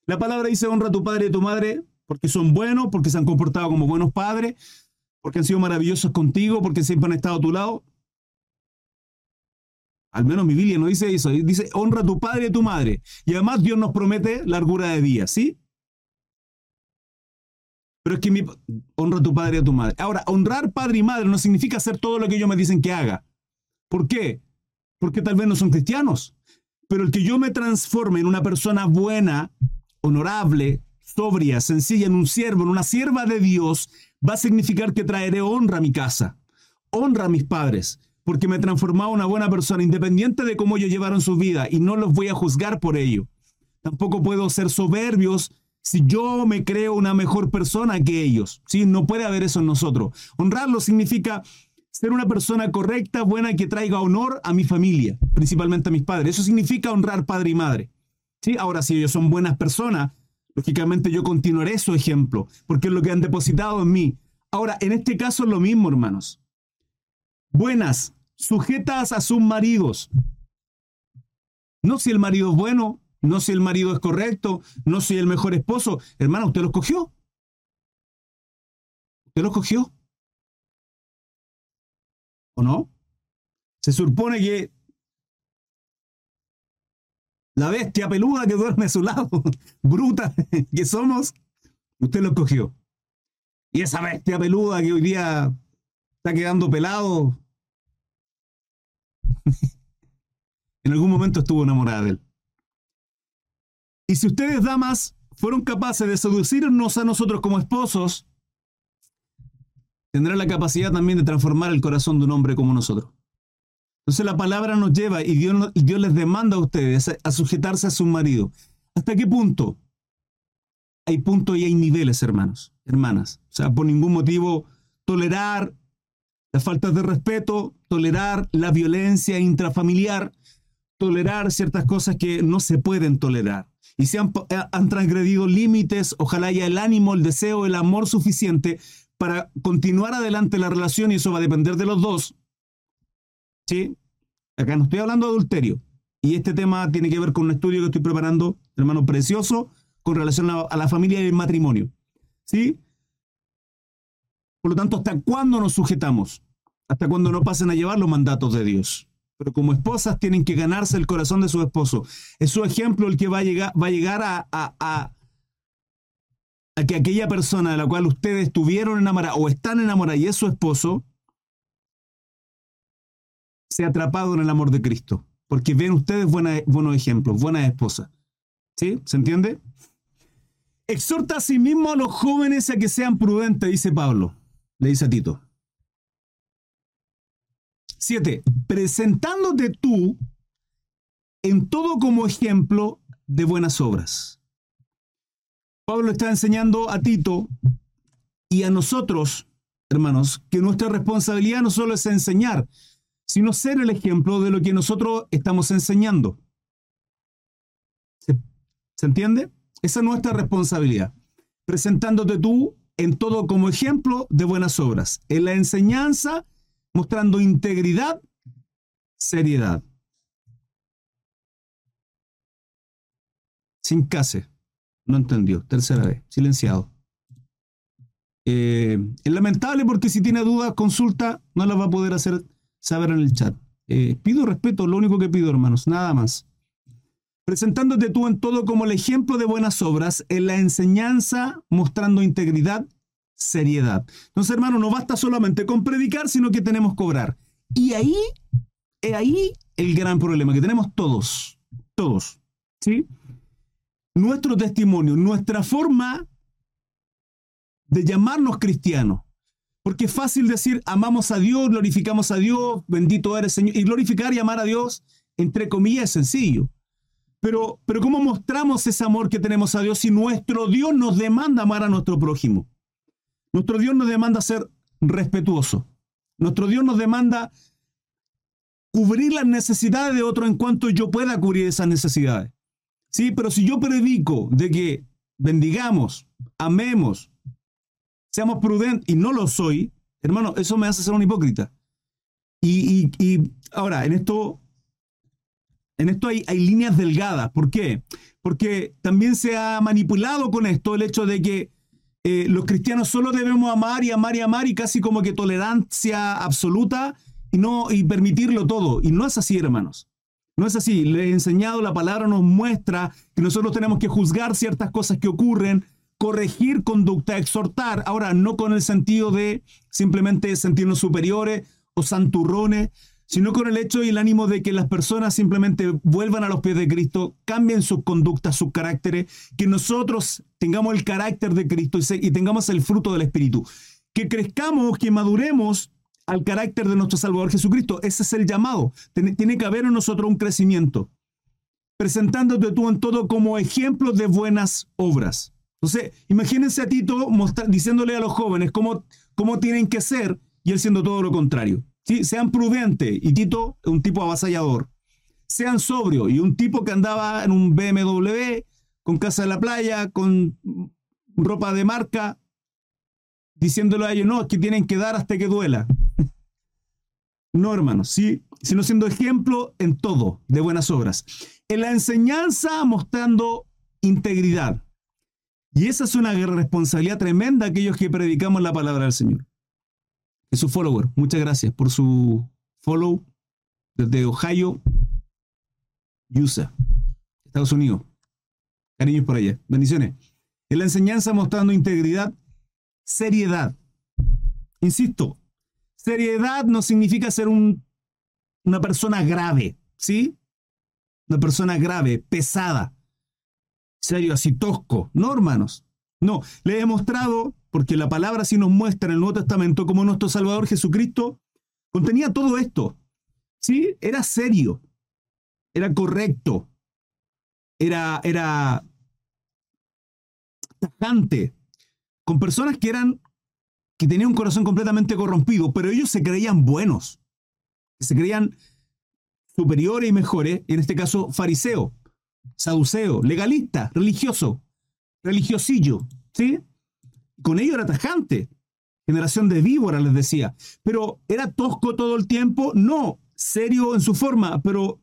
La palabra dice honra a tu padre y a tu madre porque son buenos, porque se han comportado como buenos padres, porque han sido maravillosos contigo, porque siempre han estado a tu lado. Al menos mi Biblia no dice eso. Dice honra a tu padre y a tu madre. Y además Dios nos promete largura de vida, ¿sí? Pero es que mi, honra a tu padre y a tu madre. Ahora, honrar padre y madre no significa hacer todo lo que ellos me dicen que haga. ¿Por qué? Porque tal vez no son cristianos. Pero el que yo me transforme en una persona buena, honorable, sobria, sencilla, en un siervo, en una sierva de Dios, va a significar que traeré honra a mi casa, honra a mis padres, porque me he transformado en una buena persona, independiente de cómo ellos llevaron su vida, y no los voy a juzgar por ello. Tampoco puedo ser soberbios si yo me creo una mejor persona que ellos. ¿sí? No puede haber eso en nosotros. Honrarlo significa ser una persona correcta, buena, que traiga honor a mi familia, principalmente a mis padres. Eso significa honrar padre y madre. ¿sí? Ahora, si ellos son buenas personas, lógicamente yo continuaré su ejemplo, porque es lo que han depositado en mí. Ahora, en este caso es lo mismo, hermanos. Buenas, sujetas a sus maridos. No si el marido es bueno, no si el marido es correcto, no si el mejor esposo. Hermano, usted lo escogió. Usted lo escogió. ¿O no? Se supone que la bestia peluda que duerme a su lado, bruta que somos, usted lo escogió. Y esa bestia peluda que hoy día está quedando pelado, en algún momento estuvo enamorada de él. Y si ustedes, damas, fueron capaces de seducirnos a nosotros como esposos, tendrán la capacidad también de transformar el corazón de un hombre como nosotros. Entonces la palabra nos lleva y Dios, les demanda a ustedes a, sujetarse a su marido. ¿Hasta qué punto? Hay puntos y hay niveles, hermanos, hermanas. O sea, por ningún motivo tolerar las faltas de respeto, tolerar la violencia intrafamiliar, tolerar ciertas cosas que no se pueden tolerar. Y si han, eh, han transgredido límites, ojalá haya el ánimo, el deseo, el amor suficiente para continuar adelante la relación y eso va a depender de los dos. ¿Sí? Acá no estoy hablando de adulterio. Y este tema tiene que ver con un estudio que estoy preparando, hermano precioso, con relación a, la familia y el matrimonio. ¿Sí? Por lo tanto, ¿hasta cuándo nos sujetamos? Hasta cuando no pasen a llevar los mandatos de Dios pero como esposas tienen que ganarse el corazón de su esposo. Es su ejemplo el que va a llegar, va a, llegar a, a, que aquella persona de la cual ustedes estuvieron enamorados o están enamorados y es su esposo, sea atrapado en el amor de Cristo. Porque ven ustedes buenos ejemplos, buenas esposas. ¿Sí? ¿Se entiende? Exhorta a sí mismo a los jóvenes a que sean prudentes, dice Pablo. Le dice a Tito. Siete, presentándote tú en todo como ejemplo de buenas obras. Pablo está enseñando a Tito y a nosotros, hermanos, que nuestra responsabilidad no solo es enseñar, sino ser el ejemplo de lo que nosotros estamos enseñando. ¿Se, ¿se entiende? Esa es nuestra responsabilidad. Presentándote tú en todo como ejemplo de buenas obras, en la enseñanza mostrando integridad, seriedad. Sin case. No entendió. Tercera vez. Silenciado. Eh, es lamentable porque si tiene dudas, consulta, no las va a poder hacer saber en el chat. Eh, pido respeto, lo único que pido, hermanos, nada más. Presentándote tú en todo como el ejemplo de buenas obras, en la enseñanza, mostrando integridad, seriedad. Entonces, hermano, no basta solamente con predicar, sino que tenemos que cobrar. Y ahí, es ahí el gran problema que tenemos todos. todos, ¿sí? Nuestro testimonio, nuestra forma de llamarnos cristianos. Porque es fácil decir, amamos a Dios, glorificamos a Dios, bendito eres Señor. Y glorificar y amar a Dios, entre comillas, es sencillo. Pero, pero ¿cómo mostramos ese amor que tenemos a Dios si nuestro Dios nos demanda amar a nuestro prójimo? Nuestro Dios nos demanda ser respetuoso. Nuestro Dios nos demanda cubrir las necesidades de otro en cuanto yo pueda cubrir esas necesidades. Sí, pero si yo predico de que bendigamos, amemos, seamos prudentes y no lo soy, hermano, eso me hace ser un hipócrita. Y, ahora, en esto, en esto hay, hay líneas delgadas. ¿Por qué? Porque también se ha manipulado con esto el hecho de que eh, los cristianos solo debemos amar y amar y amar y casi como que tolerancia absoluta y, no, y permitirlo todo. Y no es así, hermanos. No es así. Le he enseñado, la palabra nos muestra que nosotros tenemos que juzgar ciertas cosas que ocurren, corregir conducta, exhortar. Ahora, no con el sentido de simplemente sentirnos superiores o santurrones, sino con el hecho y el ánimo de que las personas simplemente vuelvan a los pies de Cristo, cambien sus conductas, sus caracteres, que nosotros tengamos el carácter de Cristo y, tengamos el fruto del Espíritu. Que crezcamos, que maduremos al carácter de nuestro Salvador Jesucristo. Ese es el llamado. Tiene que haber en nosotros un crecimiento, presentándote tú en todo como ejemplo de buenas obras. Entonces, imagínense a Tito diciéndole a los jóvenes cómo, cómo tienen que ser y él siendo todo lo contrario. ¿Sí? Sean prudentes, y Tito un tipo avasallador. Sean sobrios, y un tipo que andaba en un BMW, con casa de la playa, con ropa de marca, diciéndole a ellos, no, es que tienen que dar hasta que duela. No, hermanos, sí, sino siendo ejemplo en todo de buenas obras. En la enseñanza mostrando integridad. Y esa es una responsabilidad tremenda aquellos que predicamos la palabra del Señor. Es su follower, muchas gracias por su follow desde Ohio, USA, Estados Unidos. Cariños por allá. Bendiciones. En la enseñanza mostrando integridad, seriedad. Insisto, seriedad no significa ser un, una persona grave, ¿sí? Una persona grave, pesada serio, así tosco. No, hermanos. No, le he mostrado, porque la palabra sí nos muestra en el Nuevo Testamento como nuestro Salvador Jesucristo contenía todo esto. ¿Sí? Era serio, era correcto, era, era tajante, con personas que eran, que tenían un corazón completamente corrompido, pero ellos se creían buenos, se creían superiores y mejores, en este caso fariseo saduceo, legalista, religioso, religiosillo, ¿sí? Con ello era tajante. Generación de víbora, les decía. Pero era tosco todo el tiempo, no, serio en su forma, pero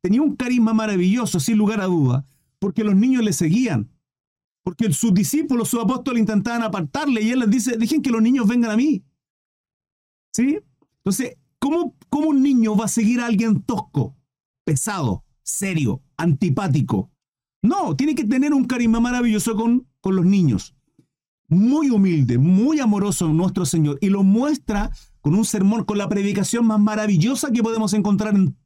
tenía un carisma maravilloso, sin lugar a duda, porque los niños le seguían. Porque sus discípulos, sus apóstoles intentaban apartarle y él les dice, dejen que los niños vengan a mí. ¿Sí? Entonces, ¿cómo, cómo un niño va a seguir a alguien tosco, pesado, serio, antipático. No, tiene que tener un carisma maravilloso con, con los niños. Muy humilde, muy amoroso nuestro Señor. Y lo muestra con un sermón, con la predicación más maravillosa que podemos encontrar. En,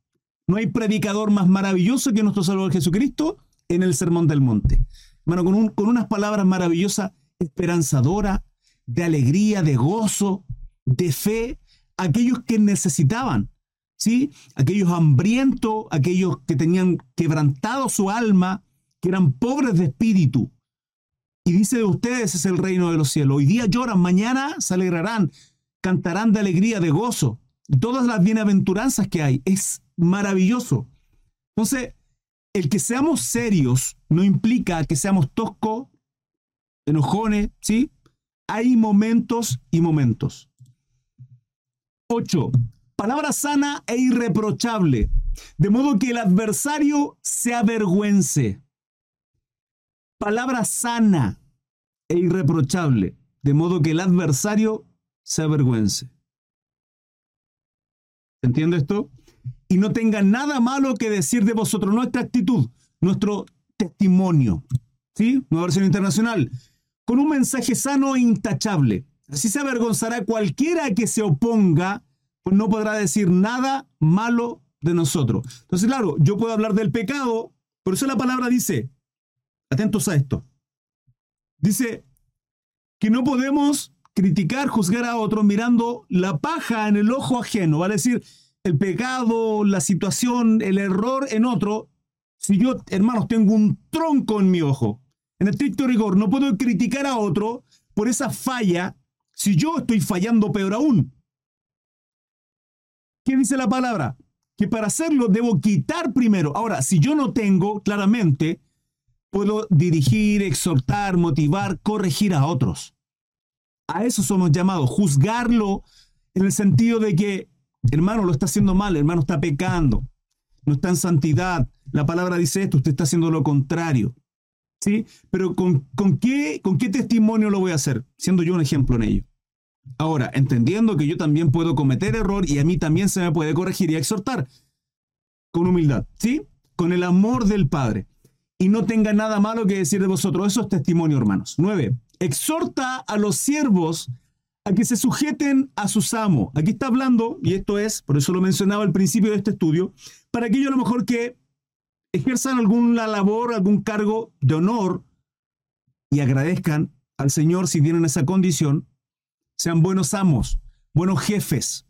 no hay predicador más maravilloso que nuestro Salvador Jesucristo en el Sermón del Monte. Bueno, con, un, con unas palabras maravillosas, esperanzadora, de alegría, de gozo, de fe, aquellos que necesitaban ¿sí? Aquellos hambrientos, aquellos que tenían quebrantado su alma, que eran pobres de espíritu. Y dice de ustedes es el reino de los cielos. Hoy día lloran, mañana se alegrarán, cantarán de alegría, de gozo. Todas las bienaventuranzas que hay. Es maravilloso. Entonces, el que seamos serios no implica que seamos toscos, enojones, ¿sí? Hay momentos y momentos. 8. Palabra sana e irreprochable, de modo que el adversario se avergüence. Palabra sana e irreprochable, de modo que el adversario se avergüence. ¿Entiende esto? Y no tenga nada malo que decir de vosotros, nuestra actitud, nuestro testimonio. ¿Sí? Nueva versión internacional. Con un mensaje sano e intachable. Así se avergonzará cualquiera que se oponga pues no podrá decir nada malo de nosotros. Entonces, claro, yo puedo hablar del pecado Por eso la palabra dice, atentos a esto, dice que no podemos criticar, juzgar a otros mirando la paja en el ojo ajeno, vale decir, el pecado, la situación, el error en otro, si yo, hermanos, tengo un tronco en mi ojo, en estricto rigor, no puedo criticar a otro por esa falla si yo estoy fallando peor aún. ¿Qué dice la palabra? Que para hacerlo debo quitar primero. Ahora, si yo no tengo, claramente, puedo dirigir, exhortar, motivar, corregir a otros. A eso somos llamados, juzgarlo en el sentido de que, hermano, lo está haciendo mal, hermano, está pecando, no está en santidad. La palabra dice esto, usted está haciendo lo contrario. ¿Sí? Pero ¿con, con, qué, ¿con qué testimonio lo voy a hacer? Siendo yo un ejemplo en ello. Ahora, entendiendo que yo también puedo cometer error y a mí también se me puede corregir y exhortar con humildad, ¿sí? Con el amor del Padre. Y no tenga nada malo que decir de vosotros. Eso es testimonio, hermanos. Nueve exhorta a los siervos a que se sujeten a sus amos. Aquí está hablando, y esto es, por eso lo mencionaba al principio de este estudio, para aquellos a lo mejor que ejerzan alguna labor, algún cargo de honor y agradezcan al Señor si tienen esa condición, sean buenos amos, buenos jefes,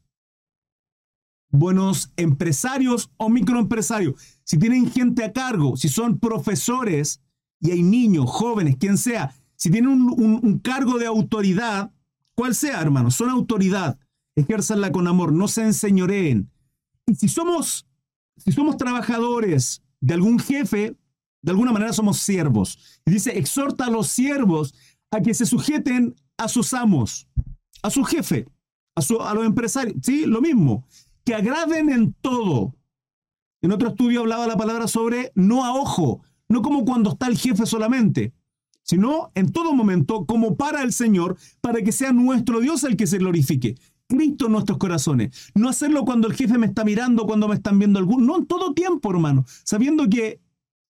buenos empresarios o microempresarios. Si tienen gente a cargo, si son profesores y hay niños, jóvenes, quien sea, si tienen un, cargo de autoridad, cual sea, hermanos, son autoridad, ejérzanla con amor, no se enseñoreen. Y si somos, si somos trabajadores de algún jefe, de alguna manera somos siervos. Y dice, exhorta a los siervos a que se sujeten a sus amos, a su jefe, a, su, a los empresarios. Sí, lo mismo, que agraden en todo. En otro estudio hablaba la palabra sobre no a ojo, no como cuando está el jefe solamente, sino en todo momento como para el Señor, para que sea nuestro Dios el que se glorifique. Cristo en nuestros corazones. No hacerlo cuando el jefe me está mirando, cuando me están viendo algún. No, en todo tiempo, hermano. Sabiendo que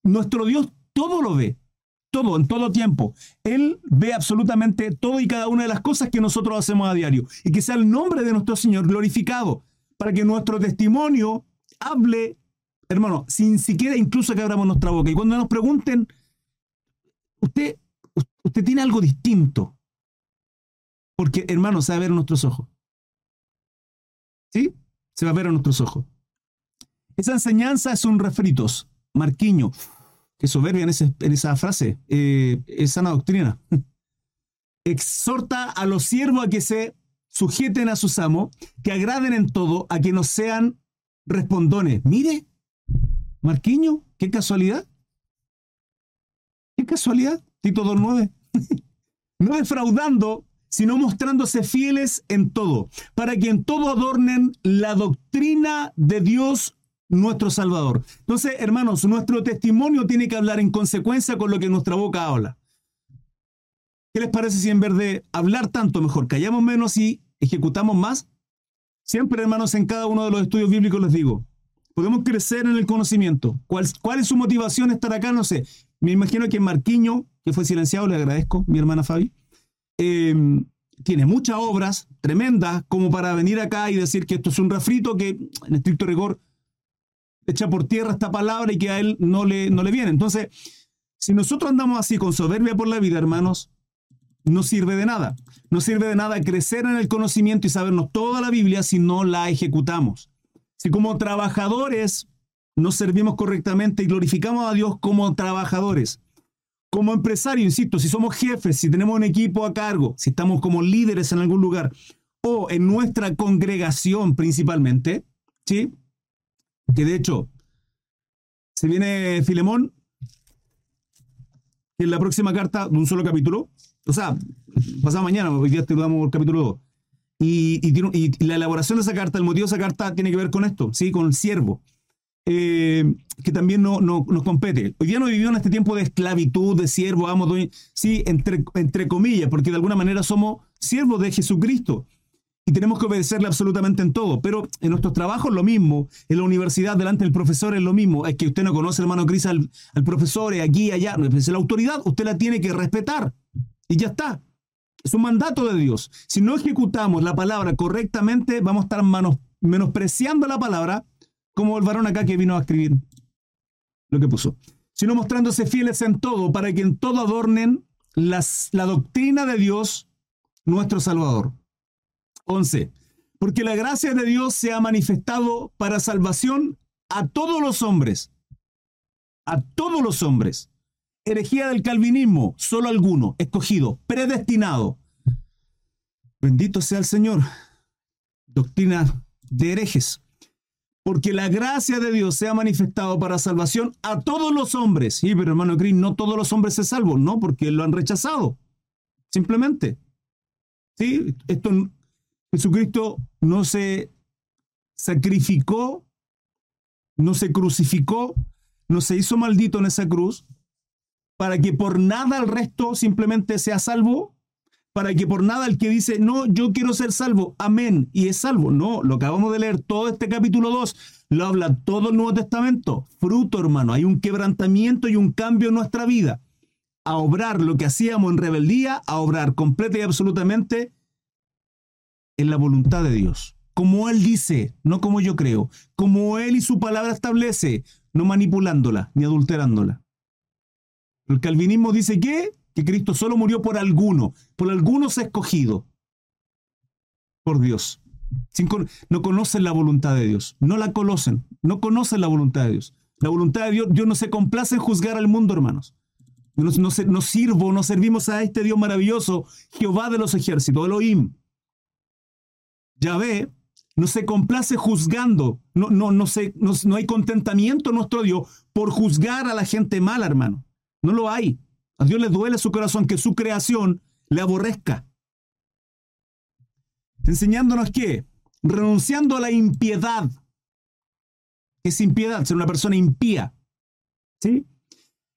nuestro Dios todo lo ve. Todo, en todo tiempo. Él ve absolutamente todo y cada una de las cosas que nosotros hacemos a diario. Y que sea el nombre de nuestro Señor glorificado. Para que nuestro testimonio hable, hermano, sin siquiera incluso que abramos nuestra boca. Y cuando nos pregunten, usted usted tiene algo distinto. Porque, hermano, se va a ver en nuestros ojos. ¿Sí? Se va a ver en nuestros ojos. Esa enseñanza es un refritos, marquiño. Qué soberbia en, en esa frase. Eh, es sana doctrina. Exhorta a los siervos a que se sujeten a sus amos, que agraden en todo, a que no sean respondones. Mire, Marquiño, qué casualidad. Qué casualidad. Tito 2.9. no defraudando, sino mostrándose fieles en todo, para que en todo adornen la doctrina de Dios nuestro Salvador. Entonces, hermanos, nuestro testimonio tiene que hablar en consecuencia con lo que nuestra boca habla. ¿Qué les parece si en vez de hablar tanto, mejor callamos menos y ejecutamos más? Siempre, hermanos, en cada uno de los estudios bíblicos les digo, podemos crecer en el conocimiento. ¿Cuál, es su motivación estar acá? No sé. Me imagino que Marquiño que fue silenciado, le agradezco, mi hermana Fabi. Em, tiene muchas obras tremendas como para venir acá y decir que esto es un refrito que, en estricto rigor, echa por tierra esta palabra y que a él no le, no le viene. Entonces, si nosotros andamos así con soberbia por la vida, hermanos, no sirve de nada. No sirve de nada crecer en el conocimiento y sabernos toda la Biblia si no la ejecutamos. Si como trabajadores no servimos correctamente y glorificamos a Dios como trabajadores, como empresario, insisto, si somos jefes, si tenemos un equipo a cargo, si estamos como líderes en algún lugar o en nuestra congregación principalmente, ¿sí? Que de hecho, se viene Filemón, en la próxima carta de un solo capítulo, o sea, pasado mañana, hoy día te damos el capítulo 2. Y, y, la elaboración de esa carta, el motivo de esa carta tiene que ver con esto, ¿sí? Con el siervo. Eh, que también no, nos compete. Hoy día no vivimos en este tiempo de esclavitud, de siervo, amo, sí, entre, entre comillas, porque de alguna manera somos siervos de Jesucristo y tenemos que obedecerle absolutamente en todo. Pero en nuestros trabajos lo mismo, en la universidad delante del profesor es lo mismo. Es que usted no conoce, hermano Cris, al, al profesor, aquí, allá. Es la autoridad, usted la tiene que respetar. Y ya está. Es un mandato de Dios. Si no ejecutamos la palabra correctamente, vamos a estar menospreciando la palabra como el varón acá que vino a escribir lo que puso. sino mostrándose fieles en todo, para que en todo adornen las, la doctrina de Dios, nuestro Salvador. 11. Porque la gracia de Dios se ha manifestado para salvación a todos los hombres. A todos los hombres. Herejía del calvinismo, solo alguno, escogido, predestinado. Bendito sea el Señor. Doctrina de herejes. Porque la gracia de Dios se ha manifestado para salvación a todos los hombres. Sí, pero hermano Green, no todos los hombres se salvan, no, porque lo han rechazado. Simplemente. Sí, esto Jesucristo no se sacrificó, no se crucificó, no se hizo maldito en esa cruz para que por nada el resto simplemente sea salvo, para que por nada el que dice, no, yo quiero ser salvo, amén, y es salvo. No, lo acabamos de leer, todo este capítulo 2 lo habla todo el Nuevo Testamento. Fruto, hermano, hay un quebrantamiento y un cambio en nuestra vida. A obrar lo que hacíamos en rebeldía, a obrar completa y absolutamente en la voluntad de Dios. Como Él dice, no como yo creo. Como Él y su palabra establece, no manipulándola ni adulterándola. El calvinismo dice que, que Cristo solo murió por alguno, por algunos escogido. Por Dios. no conocen la voluntad de Dios. No la conocen. No conocen la voluntad de Dios. La voluntad de Dios, Dios no se complace en juzgar al mundo, hermanos. No, no, no sirvo, no servimos a este Dios maravilloso, Jehová de los ejércitos, Elohim. Yahvé no se complace juzgando, no, no, hay contentamiento en nuestro Dios por juzgar a la gente mala, hermano. No lo hay. A Dios le duele su corazón que su creación le aborrezca. Enseñándonos que, renunciando a la impiedad, es impiedad, ser una persona impía, ¿sí?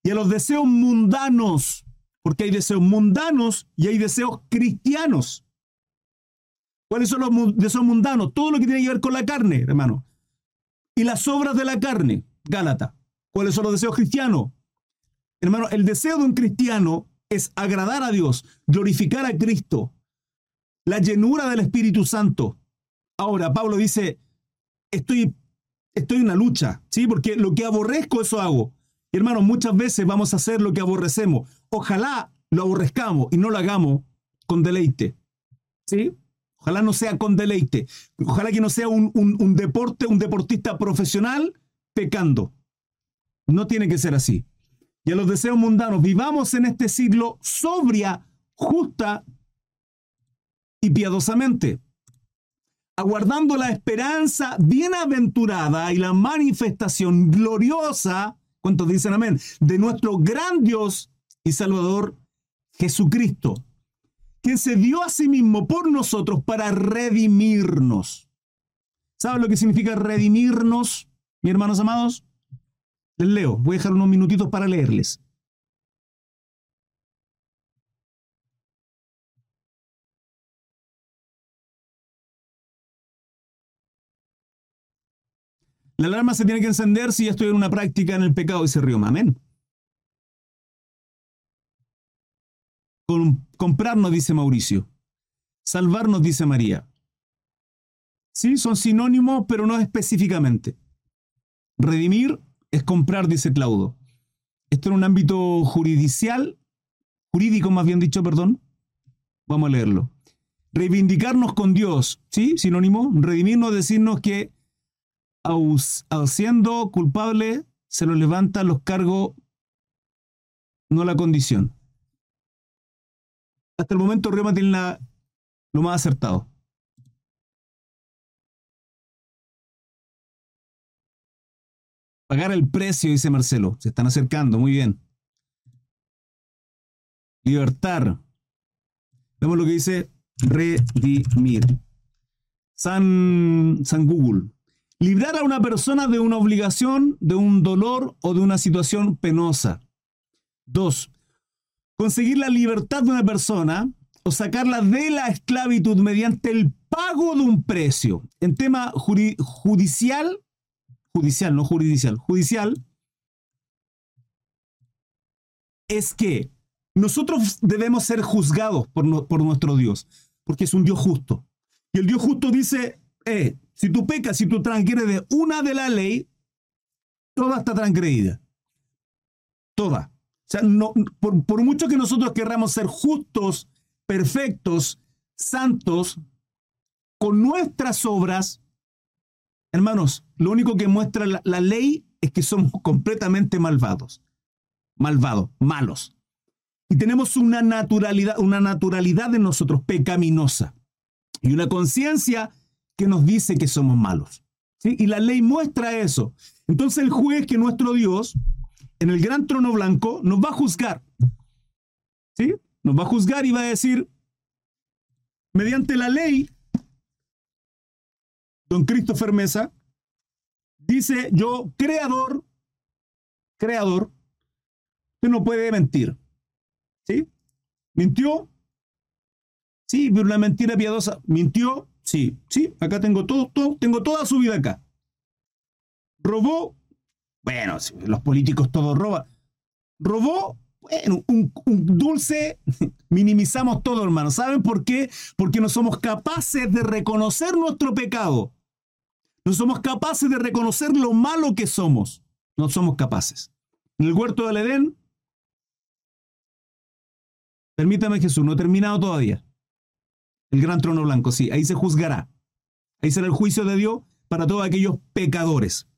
Y a los deseos mundanos, porque hay deseos mundanos y hay deseos cristianos. ¿Cuáles son los deseos mundanos? Todo lo que tiene que ver con la carne, hermano. Y las obras de la carne, Gálata. ¿Cuáles son los deseos cristianos? Hermano, el deseo de un cristiano es agradar a Dios, glorificar a Cristo, la llenura del Espíritu Santo. Ahora, Pablo dice, estoy, estoy en una lucha, ¿sí? Porque lo que aborrezco, eso hago. Y hermano, muchas veces vamos a hacer lo que aborrecemos. Ojalá lo aborrezcamos y no lo hagamos con deleite. ¿Sí? Ojalá no sea con deleite. Ojalá que no sea un, deporte, un deportista profesional pecando. No tiene que ser así. Y a los deseos mundanos, vivamos en este siglo sobria, justa y piadosamente, aguardando la esperanza bienaventurada y la manifestación gloriosa, ¿cuántos dicen amén? De nuestro gran Dios y Salvador Jesucristo que se dio a sí mismo por nosotros para redimirnos. ¿Saben lo que significa redimirnos, mis hermanos amados? Les leo, voy a dejar unos minutitos para leerles. La alarma se tiene que encender si ya estoy en una práctica en el pecado, dice Río. Amén. comprarnos, dice Mauricio. Salvarnos, dice María. Sí, son sinónimos, pero no específicamente. Redimir es comprar, dice Claudio. Esto en un ámbito juridicial, jurídico más bien dicho, perdón. Vamos a leerlo. Reivindicarnos con Dios, ¿sí? Sinónimo. Redimirnos, decirnos que siendo culpable se nos levantan los cargos, no la condición hasta el momento Roma tiene lo más acertado. Pagar el precio, dice Marcelo. Se están acercando, muy bien. Libertar. Vemos lo que dice redimir. San, San Google. Librar a una persona de una obligación, de un dolor o de una situación penosa. Dos, conseguir la libertad de una persona o sacarla de la esclavitud mediante el pago de un precio. En tema judicial, judicial, no juridicial, judicial, es que nosotros debemos ser juzgados por, por nuestro Dios, porque es un Dios justo. Y el Dios justo dice, eh, si tú pecas, si tú transgredes una de la ley, toda está transgredida. toda. O sea, no, por, por mucho que nosotros querramos ser justos, perfectos, santos, con nuestras obras, hermanos, lo único que muestra la, ley es que somos completamente malvados. Malvados, malos. Y tenemos una naturalidad, una naturalidad nosotros pecaminosa. Y una conciencia que nos dice que somos malos. Y la ley muestra eso. Entonces el juez, que nuestro Dios, en el gran trono blanco, nos va a juzgar. ¿Sí? Nos va a juzgar y va a decir, mediante la ley, don Christopher Mesa, dice yo, creador, creador, usted no puede mentir. ¿Sí? ¿Mintió? Sí, pero una mentira piadosa. ¿Mintió? Sí, sí, acá tengo todo, todo, tengo toda su vida acá. ¿Robó? Bueno, los políticos todos roban. ¿Robó? Bueno, un, un, dulce, minimizamos todo, hermano. ¿Saben por qué? Porque no somos capaces de reconocer nuestro pecado. No somos capaces de reconocer lo malo que somos. No somos capaces. En el huerto del Edén, permítame Jesús, no he terminado todavía. El gran trono blanco, sí, ahí se juzgará. Ahí será el juicio de Dios para todos aquellos pecadores.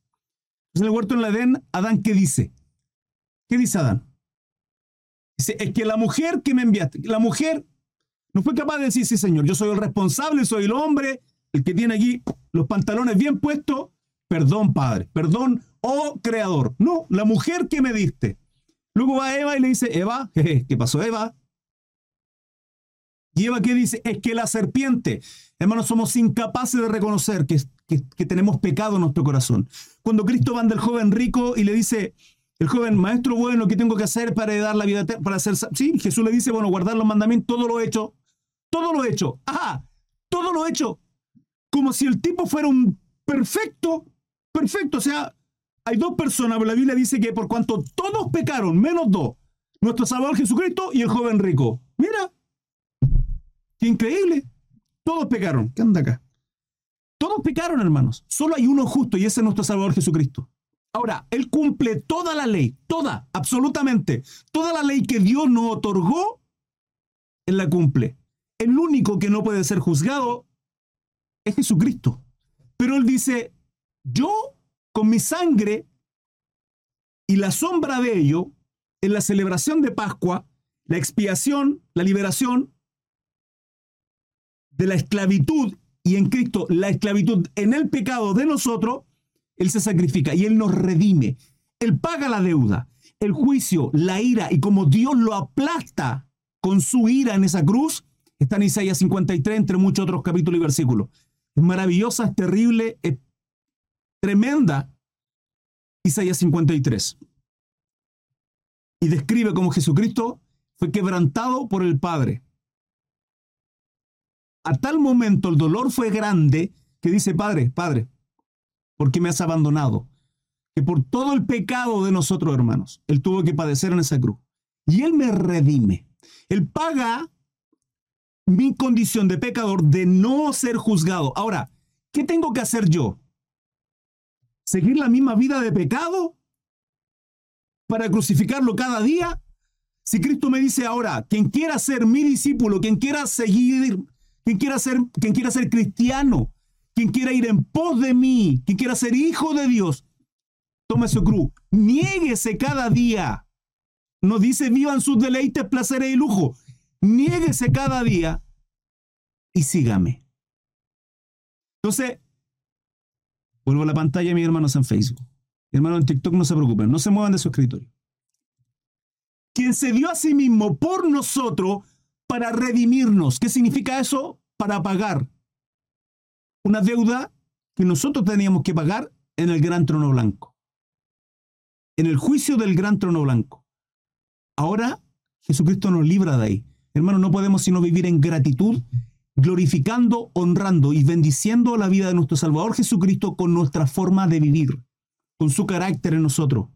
Entonces en el huerto del Edén, Adán, ¿qué dice? ¿Qué dice Adán? Dice, es que la mujer que me enviaste, la mujer no fue capaz de decir, sí, señor, yo soy el responsable, soy el hombre, el que tiene aquí los pantalones bien puestos, perdón, Padre, perdón, oh Creador. No, la mujer que me diste. Luego va Eva y le dice, Eva, ¿qué pasó, Eva? Y Eva, ¿qué dice? Es que la serpiente, hermanos, somos incapaces de reconocer que, que, tenemos pecado en nuestro corazón. Cuando Cristo va del joven rico y le dice, el joven, maestro bueno, ¿qué tengo que hacer para dar la vida para hacer? Sí, Jesús le dice, bueno, guardar los mandamientos, todo lo he hecho. Todo lo he hecho. Ajá, todo lo he hecho como si el tipo fuera un perfecto, perfecto. O sea, hay dos personas, la Biblia dice que por cuanto todos pecaron, menos dos, nuestro Salvador Jesucristo y el joven rico. Mira, increíble. Todos pecaron. ¿Qué anda acá? Todos pecaron, hermanos. Solo hay uno justo y ese es nuestro Salvador Jesucristo. Ahora, Él cumple toda la ley, toda, absolutamente. Toda la ley que Dios nos otorgó, Él la cumple. El único que no puede ser juzgado es Jesucristo. Pero él dice, yo con mi sangre y la sombra de ello, en la celebración de Pascua, la expiación, la liberación de la esclavitud y en Cristo la esclavitud en el pecado de nosotros, Él se sacrifica y Él nos redime. Él paga la deuda, el juicio, la ira y como Dios lo aplasta con su ira en esa cruz, está en Isaías 53 entre muchos otros capítulos y versículos es maravillosa, es terrible, es tremenda. Isaías 53. Y describe cómo Jesucristo fue quebrantado por el Padre. A tal momento el dolor fue grande que dice, Padre, Padre, ¿por qué me has abandonado? Que por todo el pecado de nosotros, hermanos, Él tuvo que padecer en esa cruz. Y Él me redime. Él paga mi condición de pecador de no ser juzgado. Ahora, ¿qué tengo que hacer yo? ¿Seguir la misma vida de pecado? ¿Para crucificarlo cada día? Si Cristo me dice ahora, quien quiera ser mi discípulo, quien quiera seguir, quien quiera ser, quien quiera ser cristiano, quien quiera ir en pos de mí, quien quiera ser hijo de Dios, tome su cruz, niéguese cada día. No dice vivan sus deleites, placeres y lujo niéguese cada día y sígame. Entonces, vuelvo a la pantalla mis hermanos en Facebook. Mi hermano en TikTok no se preocupen, no se muevan de su escritorio. Quien se dio a sí mismo por nosotros para redimirnos. ¿Qué significa eso? Para pagar una deuda que nosotros teníamos que pagar en el gran trono blanco. En el juicio del gran trono blanco. Ahora Jesucristo nos libra de ahí. Hermano, no podemos sino vivir en gratitud, glorificando, honrando y bendiciendo la vida de nuestro Salvador Jesucristo con nuestra forma de vivir, con su carácter en nosotros,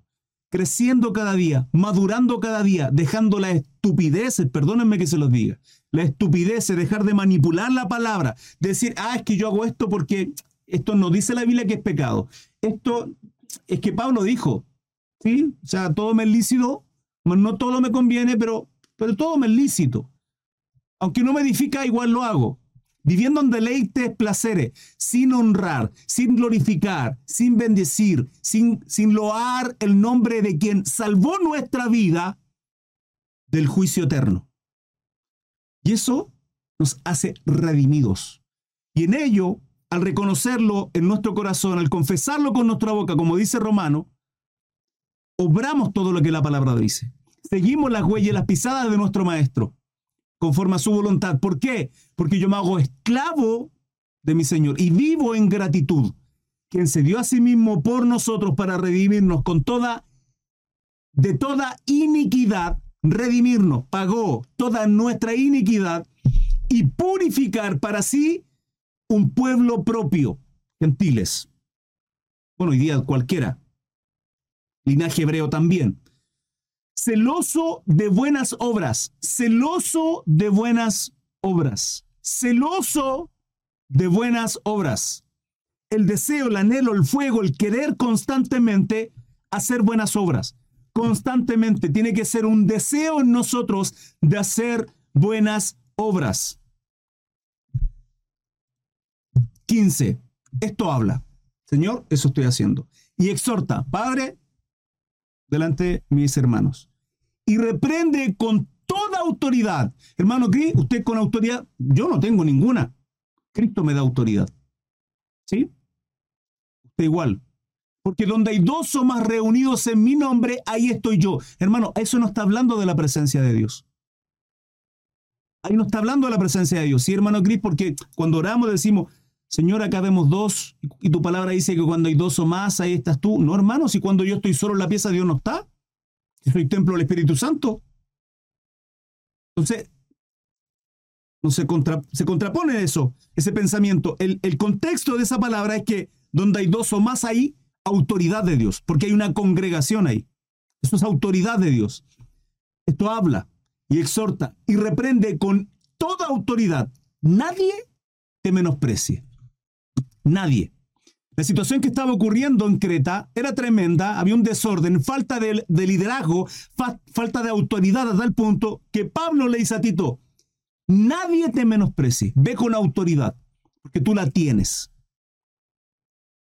creciendo cada día, madurando cada día, dejando la estupidez, perdónenme que se los diga, la estupidez, dejar de manipular la palabra, decir, ah, es que yo hago esto porque esto no dice la Biblia que es pecado. Esto es que Pablo dijo, ¿sí? O sea, todo me es lícito, No todo me conviene, pero, pero todo me es lícito. Aunque no me edifica, igual lo hago. Viviendo en deleites, placeres, sin honrar, sin glorificar, sin bendecir, sin, sin loar el nombre de quien salvó nuestra vida del juicio eterno. Y eso nos hace redimidos. Y en ello, al reconocerlo en nuestro corazón, al confesarlo con nuestra boca, como dice Romano, obramos todo lo que la palabra dice. Seguimos las huellas las pisadas de nuestro Maestro, conforme a su voluntad. ¿Por qué? Porque yo me hago esclavo de mi Señor y vivo en gratitud, quien se dio a sí mismo por nosotros para redimirnos con toda, de toda iniquidad, redimirnos, pagó toda nuestra iniquidad y purificar para sí un pueblo propio, gentiles. Bueno, hoy día cualquiera. Linaje hebreo también. Celoso de buenas obras, celoso de buenas obras, celoso de buenas obras. El deseo, el anhelo, el fuego, el querer constantemente hacer buenas obras. Constantemente tiene que ser un deseo en nosotros de hacer buenas obras. 15. Esto habla. Señor, eso estoy haciendo. Y exhorta, Padre, delante de mis hermanos. Y reprende con toda autoridad. Hermano Cris, usted con autoridad, yo no tengo ninguna. Cristo me da autoridad. ¿Sí? Usted igual. Porque donde hay dos o más reunidos en mi nombre, ahí estoy yo. Hermano, eso no está hablando de la presencia de Dios. Ahí no está hablando de la presencia de Dios. Sí, hermano Cris, porque cuando oramos decimos, Señor, acá vemos dos, y tu palabra dice que cuando hay dos o más, ahí estás tú. No, hermano, si cuando yo estoy solo en la pieza, Dios no está. Si soy templo del Espíritu Santo. Entonces, no se, se contrapone eso, ese pensamiento. El, el contexto de esa palabra es que donde hay dos o más hay autoridad de Dios, porque hay una congregación ahí. Eso es autoridad de Dios. Esto habla y exhorta y reprende con toda autoridad. Nadie te menosprecie. Nadie. La situación que estaba ocurriendo en Creta era tremenda, había un desorden, falta de, liderazgo, falta de autoridad a tal punto que Pablo le dice a Tito, nadie te menosprecie, ve con autoridad, porque tú la tienes.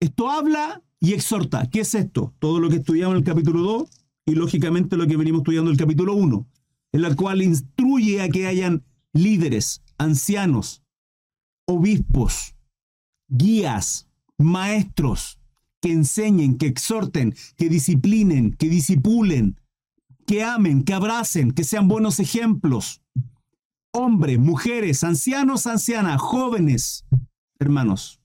Esto habla y exhorta. ¿Qué es esto? Todo lo que estudiamos en el capítulo 2 y lógicamente lo que venimos estudiando en el capítulo 1, en la cual instruye a que hayan líderes, ancianos, obispos, guías, maestros que enseñen, que exhorten, que disciplinen, que disipulen, que amen, que abracen, que sean buenos ejemplos. Hombres, mujeres, ancianos, ancianas, jóvenes, hermanos.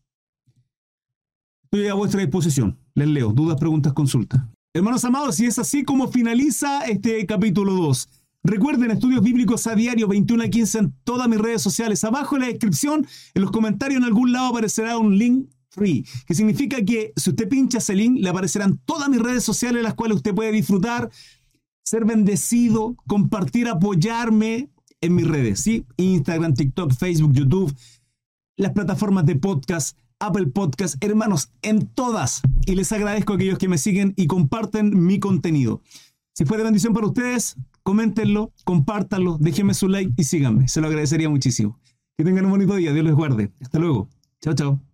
Estoy a vuestra disposición. Les leo. Dudas, preguntas, consultas. Hermanos amados, y es así como finaliza este capítulo 2. Recuerden estudios bíblicos a diario 21 a 15 en todas mis redes sociales. Abajo en la descripción, en los comentarios en algún lado aparecerá un link free, que significa que si usted pincha ese link, le aparecerán todas mis redes sociales, las cuales usted puede disfrutar, ser bendecido, compartir, apoyarme en mis redes, ¿sí? Instagram, TikTok, Facebook, YouTube, las plataformas de podcast, Apple Podcast, hermanos, en todas. Y les agradezco a aquellos que me siguen y comparten mi contenido. Si fue de bendición para ustedes, coméntenlo, compártanlo, déjenme su like y síganme. Se lo agradecería muchísimo. Que tengan un bonito día. Dios les guarde. Hasta luego. Chao, chao.